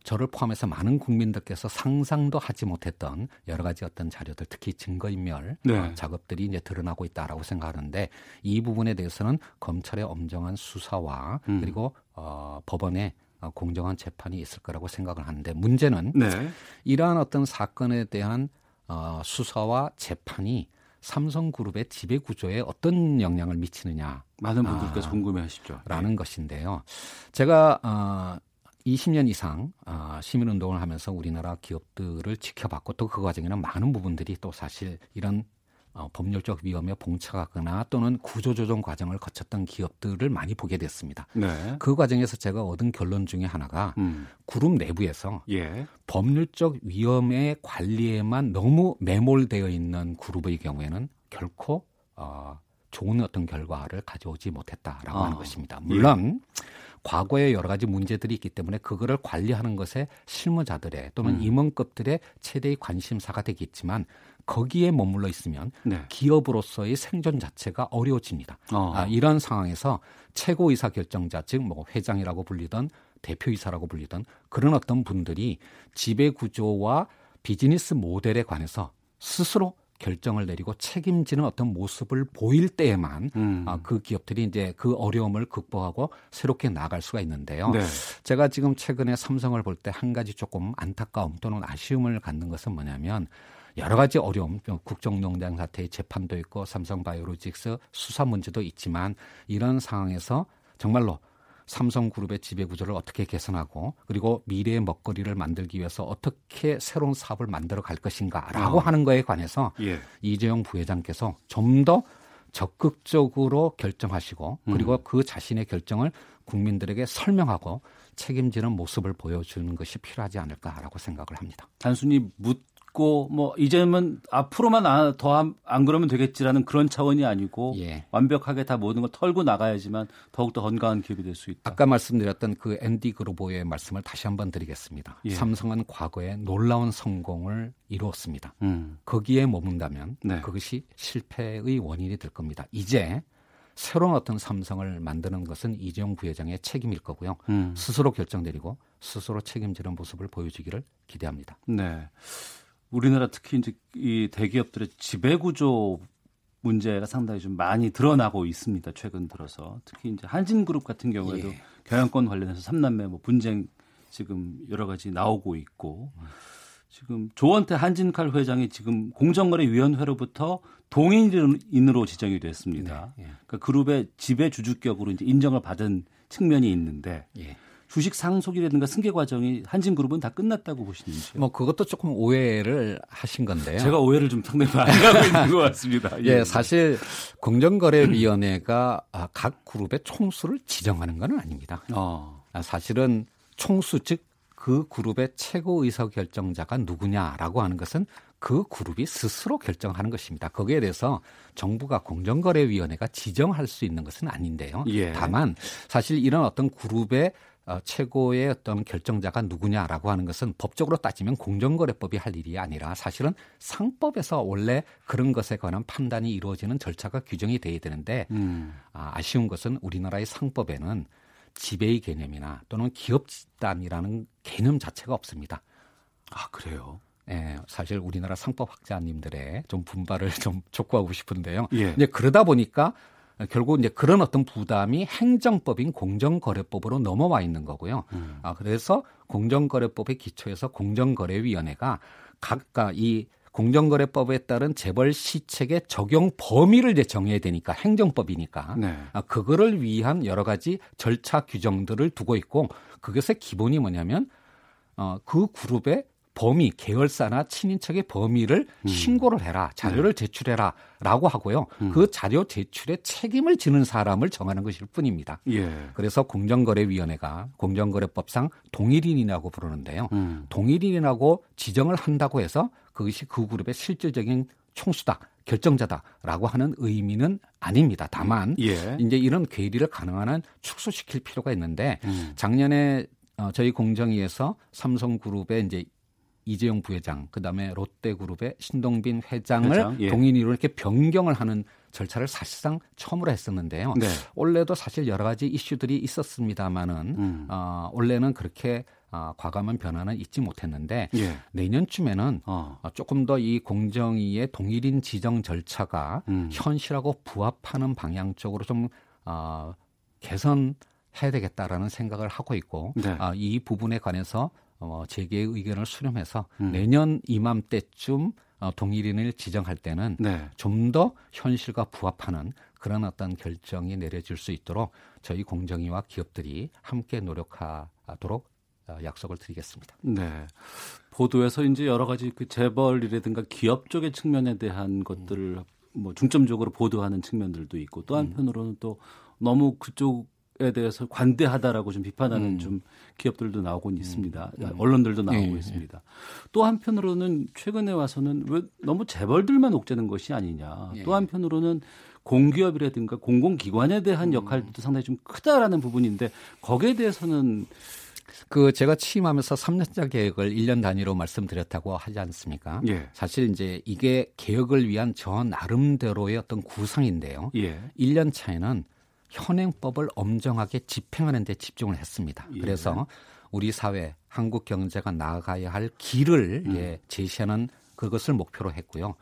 저를 포함해서 많은 국민들께서 상상도 하지 못했던 여러 가지 어떤 자료들, 특히 증거인멸 네. 어, 작업들이 이제 드러나고 있다라고 생각하는데 이 부분에 대해서는 검찰의 엄정한 수사와 음. 그리고 어, 법원에 어, 공정한 재판이 있을 거라고 생각을 하는데 문제는 네. 이러한 어떤 사건에 대한 어, 수사와 재판이 삼성그룹의 지배 구조에 어떤 영향을 미치느냐 많은 분들께서 아, 궁금해하시죠. 라는 것인데요. 제가 어, 20년 이상 어, 시민운동을 하면서 우리나라 기업들을 지켜봤고 또 그 과정에는 많은 부분들이 또 사실 이런 어, 법률적 위험에 봉착하거나 또는 구조조정 과정을 거쳤던 기업들을 많이 보게 됐습니다. 네. 그 과정에서 제가 얻은 결론 중에 하나가 음. 그룹 내부에서 예. 법률적 위험의 관리에만 너무 매몰되어 있는 그룹의 경우에는 결코 어, 좋은 어떤 결과를 가져오지 못했다라고 아, 하는 것입니다. 물론 과거에 여러 가지 문제들이 있기 때문에 그거를 관리하는 것에 실무자들의 또는 음. 임원급들의 최대의 관심사가 되겠지만 거기에 머물러 있으면 네. 기업으로서의 생존 자체가 어려워집니다. 어. 아, 이런 상황에서 최고 의사 결정자 즉 뭐 회장이라고 불리던 대표이사라고 불리던 그런 어떤 분들이 지배 구조와 비즈니스 모델에 관해서 스스로 결정을 내리고 책임지는 어떤 모습을 보일 때에만 음. 아, 그 기업들이 이제 그 어려움을 극복하고 새롭게 나갈 수가 있는데요. 네. 제가 지금 최근에 삼성을 볼 때 한 가지 조금 안타까움 또는 아쉬움을 갖는 것은 뭐냐면 여러 가지 어려움, 국정농장 사태의 재판도 있고 삼성바이오로직스 수사 문제도 있지만 이런 상황에서 정말로 삼성그룹의 지배 구조를 어떻게 개선하고 그리고 미래의 먹거리를 만들기 위해서 어떻게 새로운 사업을 만들어 갈 것인가라고 어. 하는 거에 관해서 예. 이재용 부회장께서 좀 더 적극적으로 결정하시고 그리고 음. 그 자신의 결정을 국민들에게 설명하고 책임지는 모습을 보여주는 것이 필요하지 않을까라고 생각을 합니다. 단순히 묻 고 뭐 이제는 앞으로만 더 안 그러면 되겠지라는 그런 차원이 아니고 예. 완벽하게 다 모든 걸 털고 나가야지만 더욱더 건강한 기업이 될 수 있다. 아까 말씀드렸던 그 앤디 그로보의 말씀을 다시 한번 드리겠습니다. 예. 삼성은 과거에 놀라운 성공을 이루었습니다. 음. 거기에 머문다면 네. 그것이 실패의 원인이 될 겁니다. 이제 새로운 어떤 삼성을 만드는 것은 이재용 부회장의 책임일 거고요. 음. 스스로 결정 내리고 스스로 책임지는 모습을 보여주기를 기대합니다. 네. 우리나라 특히 이제 이 대기업들의 지배 구조 문제가 상당히 좀 많이 드러나고 있습니다. 최근 들어서 특히 이제 한진그룹 같은 경우에도 예. 경영권 관련해서 삼남매 뭐 분쟁 지금 여러 가지 나오고 있고 지금 조원태 한진칼 회장이 지금 공정거래위원회로부터 동인으로 지정이 됐습니다. 네, 예. 그러니까 그룹의 지배 주주격으로 이제 인정을 받은 측면이 있는데 예. 주식 상속이라든가 승계 과정이 한진그룹은 다 끝났다고 보시는지요? 뭐 그것도 조금 오해를 하신 건데요. 제가 오해를 좀 상당히 많이 하고 있는 것 같습니다. 예, 사실 공정거래위원회가 아, 각 그룹의 총수를 지정하는 건 아닙니다. 어. 아, 사실은 총수 즉 그 그룹의 최고 의사 결정자가 누구냐라고 하는 것은 그 그룹이 스스로 결정하는 것입니다. 거기에 대해서 정부가 공정거래위원회가 지정할 수 있는 것은 아닌데요. 예. 다만 사실 이런 어떤 그룹의 어, 최고의 어떤 결정자가 누구냐라고 하는 것은 법적으로 따지면 공정거래법이 할 일이 아니라 사실은 상법에서 원래 그런 것에 관한 판단이 이루어지는 절차가 규정이 돼야 되는데 음. 아, 아쉬운 것은 우리나라의 상법에는 지배의 개념이나 또는 기업 집단이라는 개념 자체가 없습니다. 아 그래요. 예, 사실 우리나라 상법학자님들의 좀 분발을 좀 촉구하고 싶은데요. 예. 이제 그러다 보니까 결국 이제 그런 어떤 부담이 행정법인 공정거래법으로 넘어와 있는 거고요. 음. 아, 그래서 공정거래법의 기초에서 공정거래위원회가 각각 이 공정거래법에 따른 재벌 시책의 적용 범위를 이제 정해야 되니까 행정법이니까 네. 아, 그거를 위한 여러 가지 절차 규정들을 두고 있고 그것의 기본이 뭐냐면 어, 그 그룹의 범위, 계열사나 친인척의 범위를 신고를 해라, 자료를 제출해라 라고 하고요. 그 자료 제출에 책임을 지는 사람을 정하는 것일 뿐입니다. 예. 그래서 공정거래위원회가 공정거래법상 동일인이라고 부르는데요. 음. 동일인이라고 지정을 한다고 해서 그것이 그 그룹의 실질적인 총수다, 결정자다라고 하는 의미는 아닙니다. 다만 예. 이제 이런 괴리를 가능한 한 축소시킬 필요가 있는데 음. 작년에 어, 저희 공정위에서 삼성그룹의 이제 이재용 부회장, 그다음에 롯데그룹의 신동빈 회장을 회장, 예. 동인으로 이렇게 변경을 하는 절차를 사실상 처음으로 했었는데요. 네. 올해도 사실 여러 가지 이슈들이 있었습니다만은 음. 어, 올해는 그렇게 어, 과감한 변화는 있지 못했는데 예. 내년쯤에는 어. 어, 조금 더 이 공정위의 동일인 지정 절차가 음. 현실하고 부합하는 방향 쪽으로 좀 어, 개선 해야 되겠다라는 생각을 하고 있고 네. 아, 이 부분에 관해서 어, 재계의 의견을 수렴해서 음. 내년 이맘때쯤 어, 동일인을 지정할 때는 네. 좀더 현실과 부합하는 그런 어떤 결정이 내려질 수 있도록 저희 공정위와 기업들이 함께 노력하도록 어, 약속을 드리겠습니다. 네. 보도에서 이제 여러 가지 그 재벌이라든가 기업 쪽의 측면에 대한 것들을 뭐 중점적으로 보도하는 측면들도 있고 또 한편으로는 또 너무 그쪽에 대해서 관대하다라고 좀 비판하는 음. 좀 기업들도 나오곤 있습니다. 언론들도 나오고 예, 예. 있습니다. 또 한편으로는 최근에 와서는 왜 너무 재벌들만 옥죄는 것이 아니냐. 예. 또 한편으로는 공기업이라든가 공공기관에 대한 음. 역할도 상당히 좀 크다라는 부분인데 거기에 대해서는 그 제가 취임하면서 3년짜 계획을 1년 단위로 말씀드렸다고 하지 않습니까? 예. 사실 이제 이게 개혁을 위한 저 나름대로의 어떤 구상인데요. 예. 1년 차에는 현행법을 엄정하게 집행하는 데 집중을 했습니다. 예. 그래서 우리 사회, 한국 경제가 나아가야 할 길을 음. 예, 제시하는 그것을 목표로 했고요.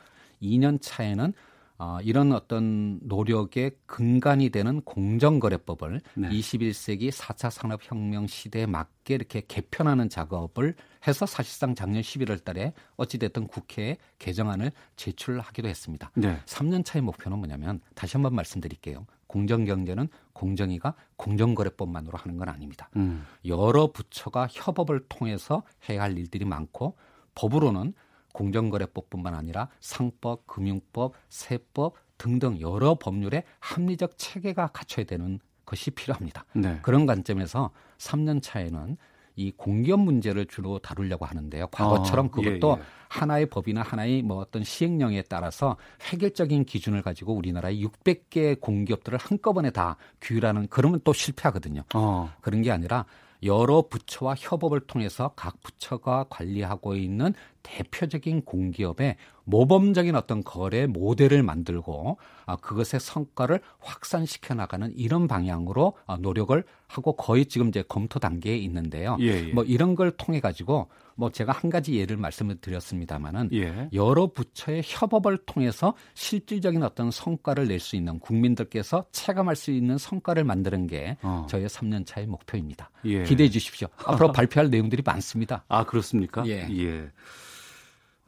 2년 차에는 어, 이런 어떤 노력의 근간이 되는 공정거래법을 네. 21세기 4차 산업혁명 시대에 맞게 이렇게 개편하는 작업을 해서 사실상 작년 11월 달에 어찌됐든 국회에 개정안을 제출하기도 했습니다. 네. 3년 차의 목표는 뭐냐면 다시 한번 말씀드릴게요. 공정경제는 공정위가 공정거래법만으로 하는 건 아닙니다. 음. 여러 부처가 협업을 통해서 해야 할 일들이 많고 법으로는 공정거래법뿐만 아니라 상법, 금융법, 세법 등등 여러 법률의 합리적 체계가 갖춰야 되는 것이 필요합니다. 네. 그런 관점에서 3년 차에는 이 공기업 문제를 주로 다루려고 하는데요. 과거처럼 아, 그것도 예, 예. 하나의 법이나 하나의 뭐 어떤 시행령에 따라서 획일적인 기준을 가지고 우리나라의 600개 공기업들을 한꺼번에 다 규율하는 그러면 또 실패하거든요. 어. 그런 게 아니라 여러 부처와 협업을 통해서 각 부처가 관리하고 있는 대표적인 공기업의 모범적인 어떤 거래 모델을 만들고 아, 그것의 성과를 확산시켜 나가는 이런 방향으로 아, 노력을 하고 거의 지금 이제 검토 단계에 있는데요. 예, 예. 뭐 이런 걸 통해 가지고 뭐 제가 한 가지 예를 말씀을 드렸습니다마는 예. 여러 부처의 협업을 통해서 실질적인 어떤 성과를 낼 수 있는 국민들께서 체감할 수 있는 성과를 만드는 게 어. 저의 3년 차의 목표입니다. 예. 기대해 주십시오. 앞으로 발표할 내용들이 많습니다. 아 그렇습니까? 예.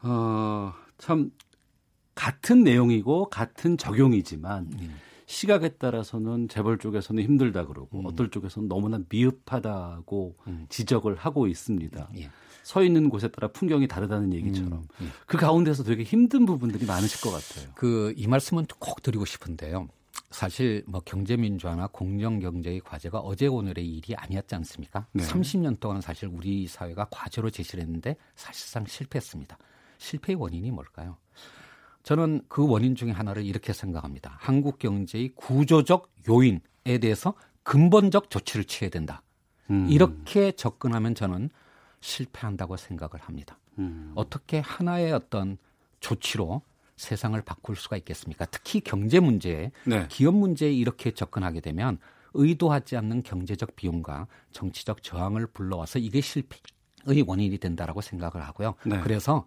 어, 참 같은 내용이고 같은 적용이지만 음. 시각에 따라서는 재벌 쪽에서는 힘들다 그러고 어떨 쪽에서는 너무나 미흡하다고 음. 지적을 하고 있습니다. 예. 서 있는 곳에 따라 풍경이 다르다는 얘기처럼 음, 예. 그 가운데서 되게 힘든 부분들이 많으실 것 같아요. 그 이 말씀은 꼭 드리고 싶은데요. 사실 뭐 경제 민주화나 공정 경제의 과제가 어제 오늘의 일이 아니었지 않습니까? 네. 30년 동안 사실 우리 사회가 과제로 제시를 했는데 사실상 실패했습니다. 실패의 원인이 뭘까요? 저는 그 원인 중에 하나를 이렇게 생각합니다. 한국 경제의 구조적 요인에 대해서 근본적 조치를 취해야 된다. 음. 이렇게 접근하면 저는 실패한다고 생각을 합니다. 음. 어떻게 하나의 어떤 조치로 세상을 바꿀 수가 있겠습니까? 특히 경제 문제에 네. 기업 문제에 이렇게 접근하게 되면 의도하지 않는 경제적 비용과 정치적 저항을 불러와서 이게 실패의 원인이 된다라고 생각을 하고요. 네. 그래서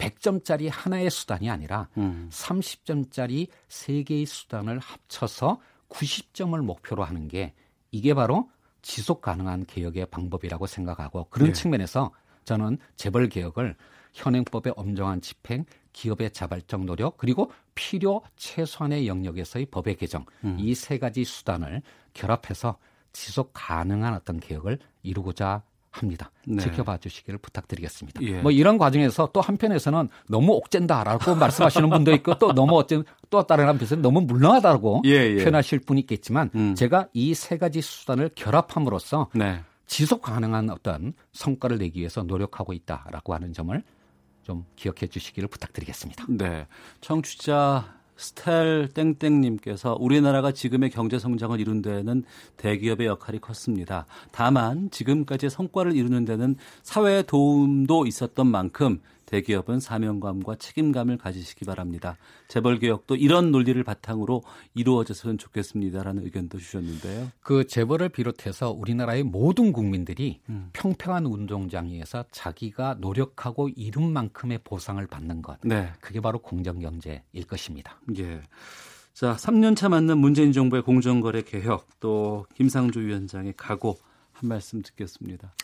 100점짜리 하나의 수단이 아니라 음. 30점짜리 세 개의 수단을 합쳐서 90점을 목표로 하는 게 이게 바로 지속 가능한 개혁의 방법이라고 생각하고 그런 네. 측면에서 저는 재벌 개혁을 현행법의 엄정한 집행, 기업의 자발적 노력, 그리고 필요 최소한의 영역에서의 법의 개정 음. 이세 가지 수단을 결합해서 지속 가능한 어떤 개혁을 이루고자 합니다. 네. 지켜봐 주시기를 부탁드리겠습니다. 예. 뭐 이런 과정에서 또 한편에서는 너무 옥죄다라고 말씀하시는 분도 있고 또 너무 어쨌 또 다른 한편에서는 너무 물렁하다고 예, 예. 표현하실 분이 있겠지만 음. 제가 이 세 가지 수단을 결합함으로써 네. 지속 가능한 어떤 성과를 내기 위해서 노력하고 있다라고 하는 점을 좀 기억해 주시기를 부탁드리겠습니다. 네. 청취자 스텔 땡땡님께서 우리나라가 지금의 경제 성장을 이룬 데에는 대기업의 역할이 컸습니다. 다만 지금까지 성과를 이루는 데는 사회의 도움도 있었던 만큼 대기업은 사명감과 책임감을 가지시기 바랍니다. 재벌 개혁도 이런 논리를 바탕으로 이루어졌으면 좋겠습니다라는 의견도 주셨는데요. 그 재벌을 비롯해서 우리나라의 모든 국민들이 음. 평평한 운동장에서 자기가 노력하고 이룬 만큼의 보상을 받는 것. 네. 그게 바로 공정 경제일 것입니다. 예. 자, 3년차 맞는 문재인 정부의 공정거래 개혁 또 김상조 위원장의 각오 한 말씀 듣겠습니다.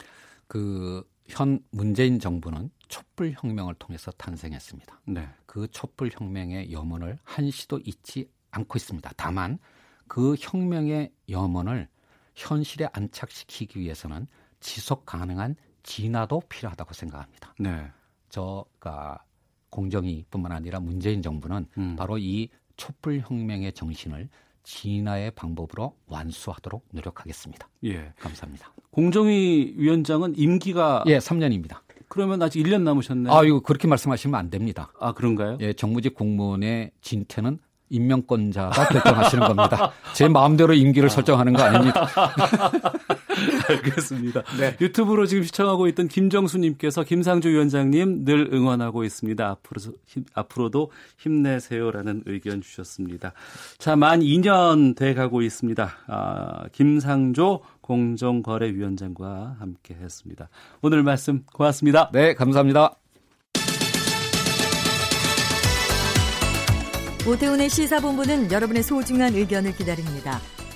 그 현 문재인 정부는 촛불 혁명을 통해서 탄생했습니다. 네. 그 촛불 혁명의 염원을 한시도 잊지 않고 있습니다. 다만 그 혁명의 염원을 현실에 안착시키기 위해서는 지속 가능한 진화도 필요하다고 생각합니다. 네. 저가 공정위뿐만 아니라 문재인 정부는 음. 바로 이 촛불 혁명의 정신을 진화의 방법으로 완수하도록 노력하겠습니다. 예. 감사합니다. 공정위 위원장은 임기가 예, 3년입니다. 그러면 아직 1년 남으셨네요. 아, 이거 그렇게 말씀하시면 안 됩니다. 아, 그런가요? 예, 정무직 공무원의 진퇴는 임명권자가 결정하시는 겁니다. 제 마음대로 임기를 설정하는 거 아닙니다. 알겠습니다. 유튜브로 지금 시청하고 있던 김정수님께서 김상조 위원장님 늘 응원하고 있습니다. 앞으로, 힘, 앞으로도 힘내세요라는 의견 주셨습니다. 자, 만 2년 돼 가고 있습니다. 아, 김상조 공정거래위원장과 함께 했습니다. 오늘 말씀 고맙습니다. 네, 감사합니다. 오태훈의 시사본부는 여러분의 소중한 의견을 기다립니다.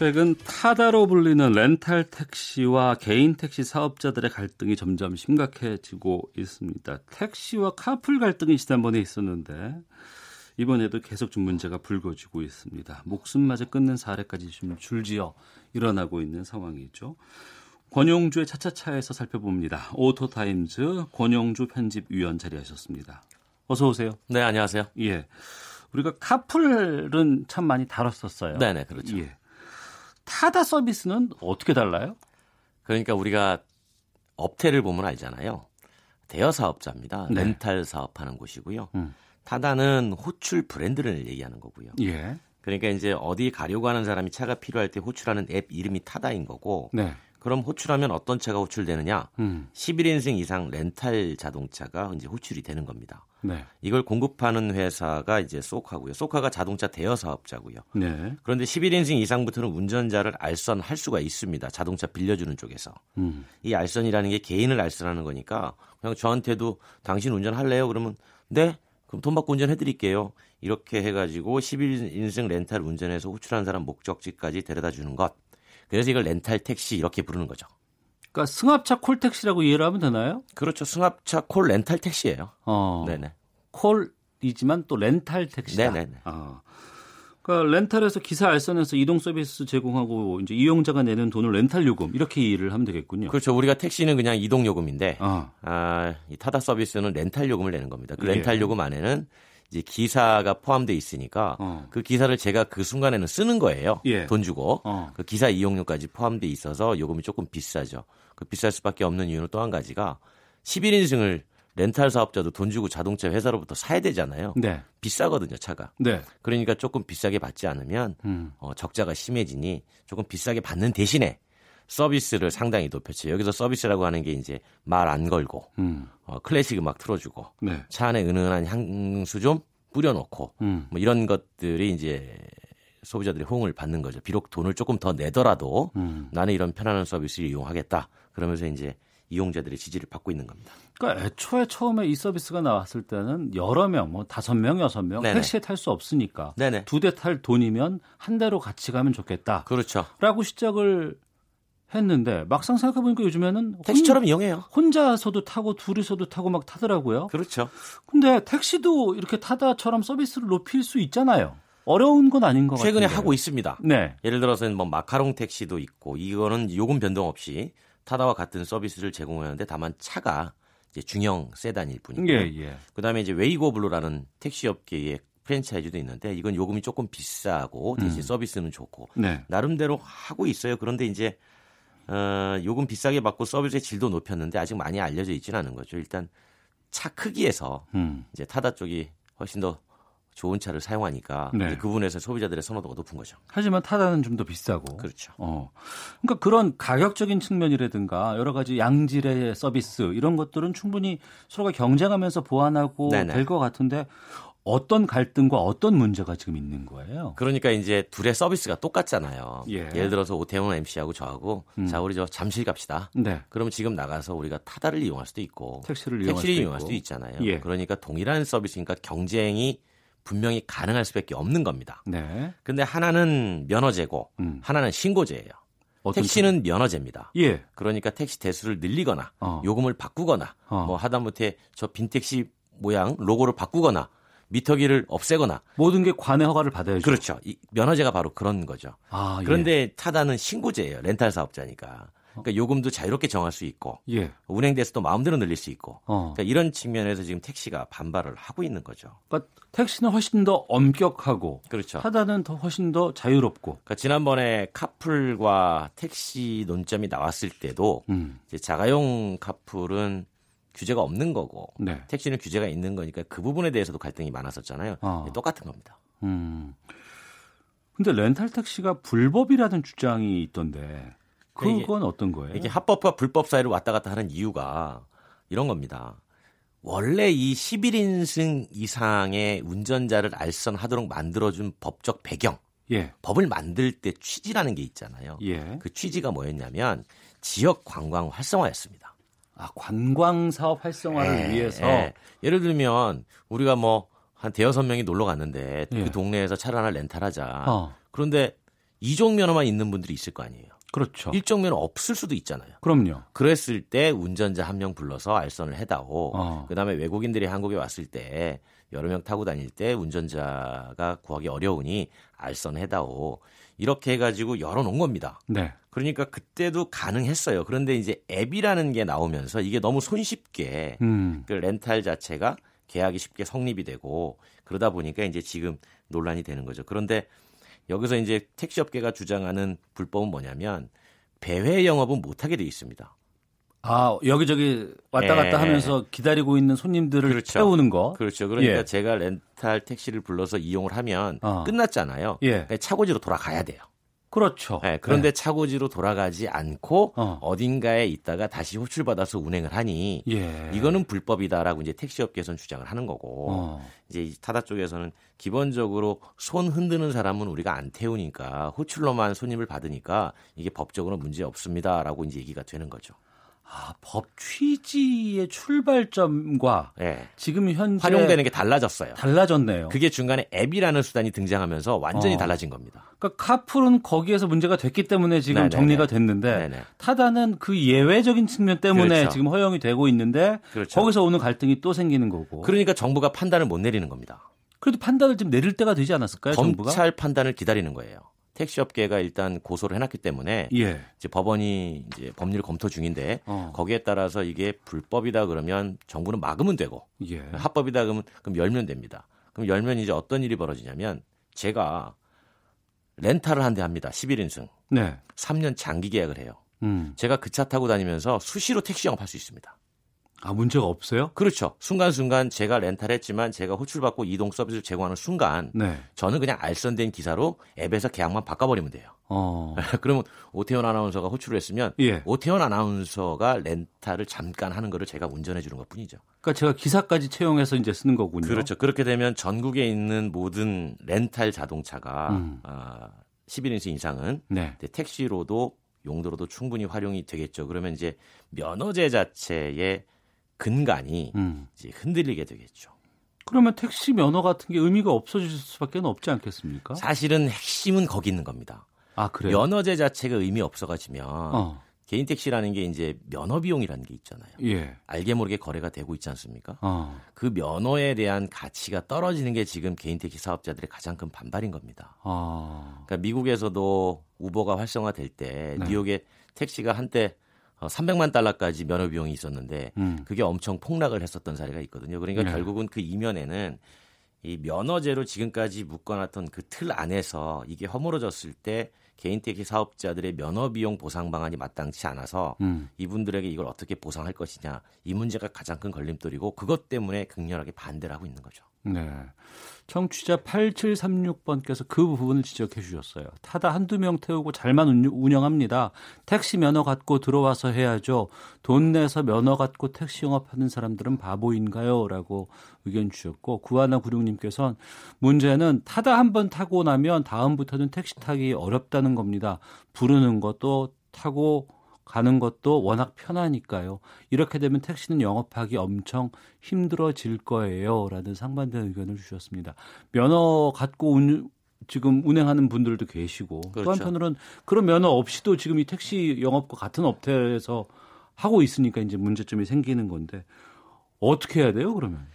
최근 타다로 불리는 렌탈 택시와 개인 택시 사업자들의 갈등이 점점 심각해지고 있습니다. 택시와 카풀 갈등이 지난번에 있었는데 이번에도 계속 좀 문제가 불거지고 있습니다. 목숨마저 끊는 사례까지 좀 줄지어 일어나고 있는 상황이죠. 권용주의 차차차에서 살펴봅니다. 오토타임즈 권용주 편집위원 자리하셨습니다. 어서 오세요. 네, 안녕하세요. 예. 우리가 카풀은 참 많이 다뤘었어요. 네네, 그렇죠. 예. 타다 서비스는 어떻게 달라요? 그러니까 우리가 업태를 보면 알잖아요. 대여 사업자입니다. 네. 렌탈 사업하는 곳이고요. 음. 타다는 호출 브랜드를 얘기하는 거고요. 예. 그러니까 이제 어디 가려고 하는 사람이 차가 필요할 때 호출하는 앱 이름이 타다인 거고 네. 그럼 호출하면 어떤 차가 호출되느냐? 음. 11인승 이상 렌탈 자동차가 이제 호출이 되는 겁니다. 네. 이걸 공급하는 회사가 이제 소카고요. 소카가 자동차 대여 사업자고요. 네. 그런데 11인승 이상부터는 운전자를 알선할 수가 있습니다. 자동차 빌려주는 쪽에서. 음. 이 알선이라는 게 개인을 알선하는 거니까 그냥 저한테도 당신 운전할래요? 그러면 네? 그럼 돈 받고 운전해드릴게요. 이렇게 해가지고 11인승 렌탈 운전해서 호출한 사람 목적지까지 데려다 주는 것. 그래서 이걸 렌탈 택시 이렇게 부르는 거죠. 그러니까 승합차 콜 택시라고 이해를 하면 되나요? 그렇죠. 승합차 콜 렌탈 택시예요. 어. 네네. 콜이지만 또 렌탈 택시다. 네네네. 아. 그러니까 렌탈에서 기사 알선해서 이동 서비스 제공하고 이제 이용자가 내는 돈을 렌탈 요금 이렇게 이해를 하면 되겠군요. 그렇죠. 우리가 택시는 그냥 이동 요금인데 아. 아, 이 타다 서비스는 렌탈 요금을 내는 겁니다. 그 예. 렌탈 요금 안에는 이제 기사가 포함되어 있으니까 어. 그 기사를 제가 그 순간에는 쓰는 거예요. 예. 돈 주고 어. 그 기사 이용료까지 포함돼 있어서 요금이 조금 비싸죠. 그 비쌀 수밖에 없는 이유는 또 한 가지가 11인승을 렌탈 사업자도 돈 주고 자동차 회사로부터 사야 되잖아요. 네. 비싸거든요, 차가. 네. 그러니까 조금 비싸게 받지 않으면 음. 어, 적자가 심해지니 조금 비싸게 받는 대신에 서비스를 상당히 높였죠. 여기서 서비스라고 하는 게 이제 말 안 걸고 음. 어, 클래식 음악 틀어주고 네. 차 안에 은은한 향수 좀 뿌려놓고 음. 뭐 이런 것들이 이제 소비자들의 호응을 받는 거죠. 비록 돈을 조금 더 내더라도 음. 나는 이런 편안한 서비스를 이용하겠다. 그러면서 이제 이용자들의 지지를 받고 있는 겁니다. 그러니까 애초에 처음에 이 서비스가 나왔을 때는 여러 명, 뭐 다섯 명, 여섯 명. 택시에 탈 수 없으니까. 두 대 탈 돈이면 한 대로 같이 가면 좋겠다. 그렇죠. 라고 시작을 했는데 막상 생각해보니까 요즘에는 혼- 택시처럼 이용해요. 혼자서도 타고 둘이서도 타고 막 타더라고요. 그렇죠. 근데 택시도 이렇게 타다처럼 서비스를 높일 수 있잖아요. 어려운 건 아닌 것 같아요. 최근에 하고 있습니다. 네. 예를 들어서는 뭐 마카롱 택시도 있고 이거는 요금 변동 없이 타다와 같은 서비스를 제공하는데 다만 차가 이제 중형 세단일 뿐이고 예, 예. 그다음에 이제 웨이고블루라는 택시 업계의 프랜차이즈도 있는데 이건 요금이 조금 비싸고 대신 음. 서비스는 좋고 네. 나름대로 하고 있어요. 그런데 이제 어, 요금 비싸게 받고 서비스의 질도 높였는데 아직 많이 알려져 있지는 않은 거죠. 일단 차 크기에서 음. 이제 타다 쪽이 훨씬 더 좋은 차를 사용하니까 네. 그 부분에서 소비자들의 선호도가 높은 거죠. 하지만 타다는 좀 더 비싸고. 그렇죠. 어. 그러니까 그런 가격적인 측면이라든가 여러 가지 양질의 서비스 이런 것들은 충분히 서로가 경쟁하면서 보완하고. 될 것 같은데 어떤 갈등과 어떤 문제가 지금 있는 거예요? 그러니까 이제 둘의 서비스가 똑같잖아요. 예. 를 들어서 오태훈 MC하고 저하고 음. 자 우리 저 잠실 갑시다. 네. 그러면 지금 나가서 우리가 타다를 이용할 수도 있고 택시를 이용할 택시를 수도 이용할 있고. 수도 있잖아요. 예. 그러니까 동일한 서비스니까 경쟁이 분명히 가능할 수밖에 없는 겁니다. 네. 근데 하나는 면허제고 음. 하나는 신고제예요. 택시는 면허제입니다. 차- 예. 그러니까 택시 대수를 늘리거나 어. 요금을 바꾸거나 어. 뭐 하다못해 저 빈택시 모양 로고를 바꾸거나 미터기를 없애거나 모든 게 관의 허가를 받아야죠. 그렇죠. 이 면허제가 바로 그런 거죠. 아, 예. 그런데 타다는 신고제예요. 렌탈 사업자니까. 그러니까 요금도 자유롭게 정할 수 있고 예. 운행 대수도 마음대로 늘릴 수 있고. 어. 그러니까 이런 측면에서 지금 택시가 반발을 하고 있는 거죠. 그러니까 택시는 훨씬 더 엄격하고 그렇죠. 타다는 더 훨씬 더 자유롭고. 그러니까 지난번에 카풀과 택시 논점이 나왔을 때도 음. 자가용 카풀은 규제가 없는 거고 네. 택시는 규제가 있는 거니까 그 부분에 대해서도 갈등이 많았었잖아요. 어. 똑같은 겁니다. 음. 근데 렌탈 택시가 불법이라는 주장이 있던데 그건 어떤 거예요? 이게 합법과 불법 사이를 왔다 갔다 하는 이유가 이런 겁니다. 원래 이 11인승 이상의 운전자를 알선하도록 만들어준 법적 배경, 예. 법을 만들 때 취지라는 게 있잖아요. 예. 그 취지가 뭐였냐면 지역 관광 활성화였습니다. 아, 관광 사업 활성화를 예, 위해서 예. 예를 들면 우리가 뭐 한 대여섯 명이 놀러 갔는데 예. 그 동네에서 차를 하나 렌탈하자. 어. 그런데 이종 면허만 있는 분들이 있을 거 아니에요. 그렇죠. 일종 면허 없을 수도 있잖아요. 그럼요. 그랬을 때 운전자 한 명 불러서 알선을 해다오. 어. 그다음에 외국인들이 한국에 왔을 때 여러 명 타고 다닐 때 운전자가 구하기 어려우니 알선해다오. 이렇게 해가지고 열어놓은 겁니다. 네. 그러니까 그때도 가능했어요. 그런데 이제 앱이라는 게 나오면서 이게 너무 손쉽게 음. 그 렌탈 자체가 계약이 쉽게 성립이 되고 그러다 보니까 이제 지금 논란이 되는 거죠. 그런데 여기서 이제 택시업계가 주장하는 불법은 뭐냐면 배회 영업은 못하게 돼 있습니다. 아, 여기저기 왔다 갔다 예. 하면서 기다리고 있는 손님들을 그렇죠. 태우는 거. 그렇죠. 그러니까 예. 제가 렌탈 택시를 불러서 이용을 하면 어. 끝났잖아요. 예. 그러니까 차고지로 돌아가야 돼요. 그렇죠. 네, 그런데 차고지로 돌아가지 않고 어. 어. 딘가에 있다가 다시 호출받아서 운행을 하니 예. 이거는 불법이다라고 이제 택시업계에서는 주장을 하는 거고 어. 이제 이 타다 쪽에서는 기본적으로 손 흔드는 사람은 우리가 안 태우니까 호출로만 손님을 받으니까 이게 법적으로 문제 없습니다라고 이제 얘기가 되는 거죠. 아, 법 취지의 출발점과 예. 지금 현재 활용되는 게 달라졌어요. 달라졌네요. 그게 중간에 앱이라는 수단이 등장하면서 완전히 어. 달라진 겁니다. 그러니까 카풀은 거기에서 문제가 됐기 때문에 지금 네네네. 정리가 됐는데 네네. 타다는 그 예외적인 측면 때문에 그렇죠. 지금 허용이 되고 있는데 그렇죠. 거기서 오는 갈등이 또 생기는 거고. 그러니까 정부가 판단을 못 내리는 겁니다. 그래도 판단을 좀 내릴 때가 되지 않았을까요, 정부가? 검찰 판단을 기다리는 거예요. 택시업계가 일단 고소를 해놨기 때문에 예. 이제 법원이 이제 법률 검토 중인데 어. 거기에 따라서 이게 불법이다 그러면 정부는 막으면 되고 예. 합법이다 그러면 그럼 열면 됩니다. 그럼 열면 이제 어떤 일이 벌어지냐면 제가 렌탈을 한 대 합니다. 11인승. 네. 3년 장기 계약을 해요. 음. 제가 그 차 타고 다니면서 수시로 택시 영업할 수 있습니다. 아, 문제가 없어요? 그렇죠. 순간순간 제가 렌탈했지만 제가 호출받고 이동 서비스를 제공하는 순간 네. 저는 그냥 알선된 기사로 앱에서 계약만 바꿔버리면 돼요. 어. 그러면 오태원 아나운서가 호출을 했으면 예. 오태원 아나운서가 렌탈을 잠깐 하는 거를 제가 운전해 주는 것뿐이죠. 그러니까 제가 기사까지 채용해서 이제 쓰는 거군요. 그렇죠. 그렇게 되면 전국에 있는 모든 렌탈 자동차가 음. 아, 11인승 이상은 네. 택시로도 용도로도 충분히 활용이 되겠죠. 그러면 이제 면허제 자체의 근간이 음. 이제 흔들리게 되겠죠. 그러면 택시 면허 같은 게 의미가 없어질 수밖에 없지 않겠습니까? 사실은 핵심은 거기 있는 겁니다. 아, 그래요? 면허제 자체가 의미 없어가지면 어. 개인 택시라는 게 이제 면허 비용이라는 게 있잖아요. 예. 알게 모르게 거래가 되고 있지 않습니까? 어. 그 면허에 대한 가치가 떨어지는 게 지금 개인 택시 사업자들의 가장 큰 반발인 겁니다. 어. 그러니까 미국에서도 우버가 활성화될 때 네. 뉴욕에 택시가 한때 어, 300만 달러까지 면허 비용이 있었는데 음. 그게 엄청 폭락을 했었던 사례가 있거든요. 그러니까 네. 결국은 그 이면에는 이 면허제로 지금까지 묶어놨던 그 틀 안에서 이게 허물어졌을 때 개인 택시 사업자들의 면허 비용 보상 방안이 마땅치 않아서 음. 이분들에게 이걸 어떻게 보상할 것이냐 이 문제가 가장 큰 걸림돌이고 그것 때문에 극렬하게 반대를 하고 있는 거죠. 네. 청취자 8736번께서 그 부분을 지적해 주셨어요. 타다 한두 명 태우고 잘만 운영합니다. 택시 면허 갖고 들어와서 해야죠. 돈 내서 면허 갖고 택시 영업하는 사람들은 바보인가요? 라고 의견 주셨고 구하나 구룡님께서는 문제는 타다 한 번 타고 나면 다음부터는 택시 타기 어렵다는 겁니다. 부르는 것도 타고 가는 것도 워낙 편하니까요. 이렇게 되면 택시는 영업하기 엄청 힘들어질 거예요. 라는 상반된 의견을 주셨습니다. 면허 갖고 운, 지금 운행하는 분들도 계시고 그렇죠. 또 한편으로는 그런 면허 없이도 지금 이 택시 영업과 같은 업체에서 하고 있으니까 이제 문제점이 생기는 건데 어떻게 해야 돼요, 그러면?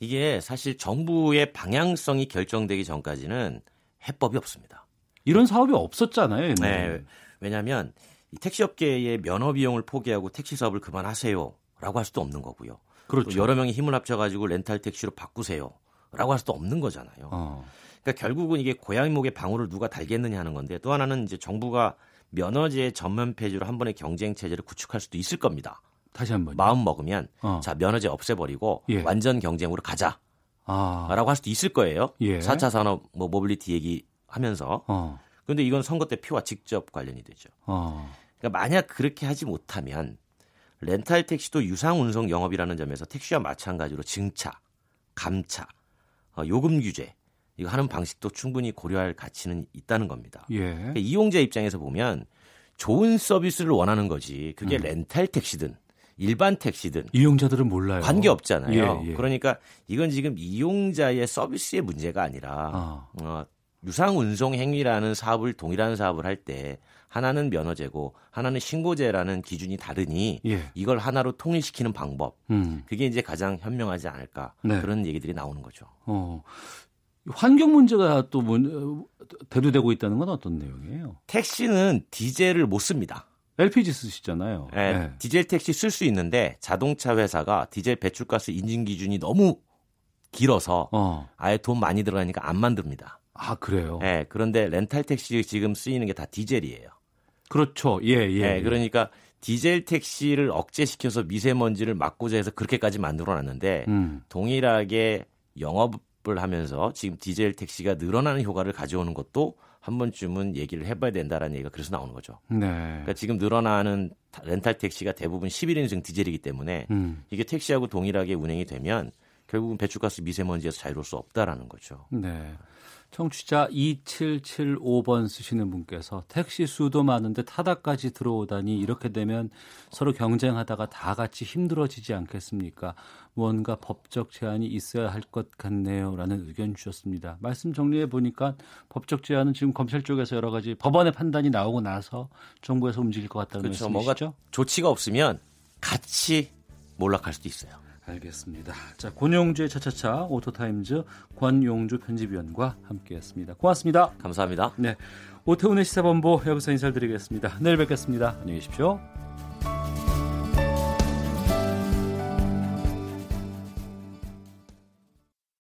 이게 사실 정부의 방향성이 결정되기 전까지는 해법이 없습니다. 이런 사업이 없었잖아요. 네. 왜냐하면 이 택시업계의 면허 비용을 포기하고 택시 사업을 그만하세요라고 할 수도 없는 거고요. 그렇죠. 여러 명이 힘을 합쳐가지고 렌탈 택시로 바꾸세요라고 할 수도 없는 거잖아요. 어. 그러니까 결국은 이게 고양이 목에 방울을 누가 달겠느냐 하는 건데 또 하나는 이제 정부가 면허제 전면 폐지로 한 번의 경쟁 체제를 구축할 수도 있을 겁니다. 다시 한번 마음 먹으면 어. 자 면허제 없애버리고 예. 완전 경쟁으로 가자. 아. 라고 할 수도 있을 거예요. 예. 4차 산업 뭐 모빌리티 얘기하면서. 어. 그런데 이건 선거 때 표와 직접 관련이 되죠. 어. 그러니까 만약 그렇게 하지 못하면 렌탈 택시도 유상 운송 영업이라는 점에서 택시와 마찬가지로 증차, 감차, 어, 요금 규제 이거 하는 방식도 충분히 고려할 가치는 있다는 겁니다. 예. 그러니까 이용자 입장에서 보면 좋은 서비스를 원하는 거지. 그게 음. 렌탈 택시든 일반 택시든 이용자들은 몰라요. 관계 없잖아요. 예, 예. 그러니까 이건 지금 이용자의 서비스의 문제가 아니라 아. 어, 유상 운송 행위라는 사업을 동일한 사업을 할 때 하나는 면허제고 하나는 신고제라는 기준이 다르니 예. 이걸 하나로 통일시키는 방법 음. 그게 이제 가장 현명하지 않을까 네. 그런 얘기들이 나오는 거죠. 어. 환경 문제가 또 뭐, 대두되고 있다는 건 어떤 내용이에요? 택시는 디젤을 못 씁니다. LPG 쓰시잖아요. 네, 네. 디젤 택시 쓸 수 있는데 자동차 회사가 디젤 배출가스 인증 기준이 너무 길어서 어. 아예 돈 많이 들어가니까 안 만듭니다. 아 그래요? 네, 그런데 렌탈 택시 지금 쓰이는 게 다 디젤이에요. 그렇죠. 예, 예. 네, 예. 그러니까 디젤 택시를 억제시켜서 미세먼지를 막고자 해서 그렇게까지 만들어 놨는데 음. 동일하게 영업을 하면서 지금 디젤 택시가 늘어나는 효과를 가져오는 것도 한 번쯤은 얘기를 해봐야 된다라는 얘기가 그래서 나오는 거죠. 네. 그러니까 지금 늘어나는 렌탈 택시가 대부분 11인승 디젤이기 때문에 음. 이게 택시하고 동일하게 운행이 되면 결국은 배출가스 미세먼지에서 자유로울 수 없다라는 거죠. 네. 청취자 2775번 쓰시는 분께서 택시 수도 많은데 타다까지 들어오다니 이렇게 되면 서로 경쟁하다가 다 같이 힘들어지지 않겠습니까? 무언가 법적 제한이 있어야 할 것 같네요. 라는 의견 주셨습니다. 말씀 정리해 보니까 법적 제한은 지금 검찰 쪽에서 여러 가지 법원의 판단이 나오고 나서 정부에서 움직일 것 같다는 그렇죠. 말씀이시죠? 뭔가 조치가 없으면 같이 몰락할 수도 있어요. 알겠습니다. 자, 권용주의 차차차 오토타임즈 권용주 편집위원과 함께했습니다. 고맙습니다. 감사합니다. 네, 오태훈의 시사본부 여기서 인사드리겠습니다. 내일 뵙겠습니다. 안녕히 계십시오.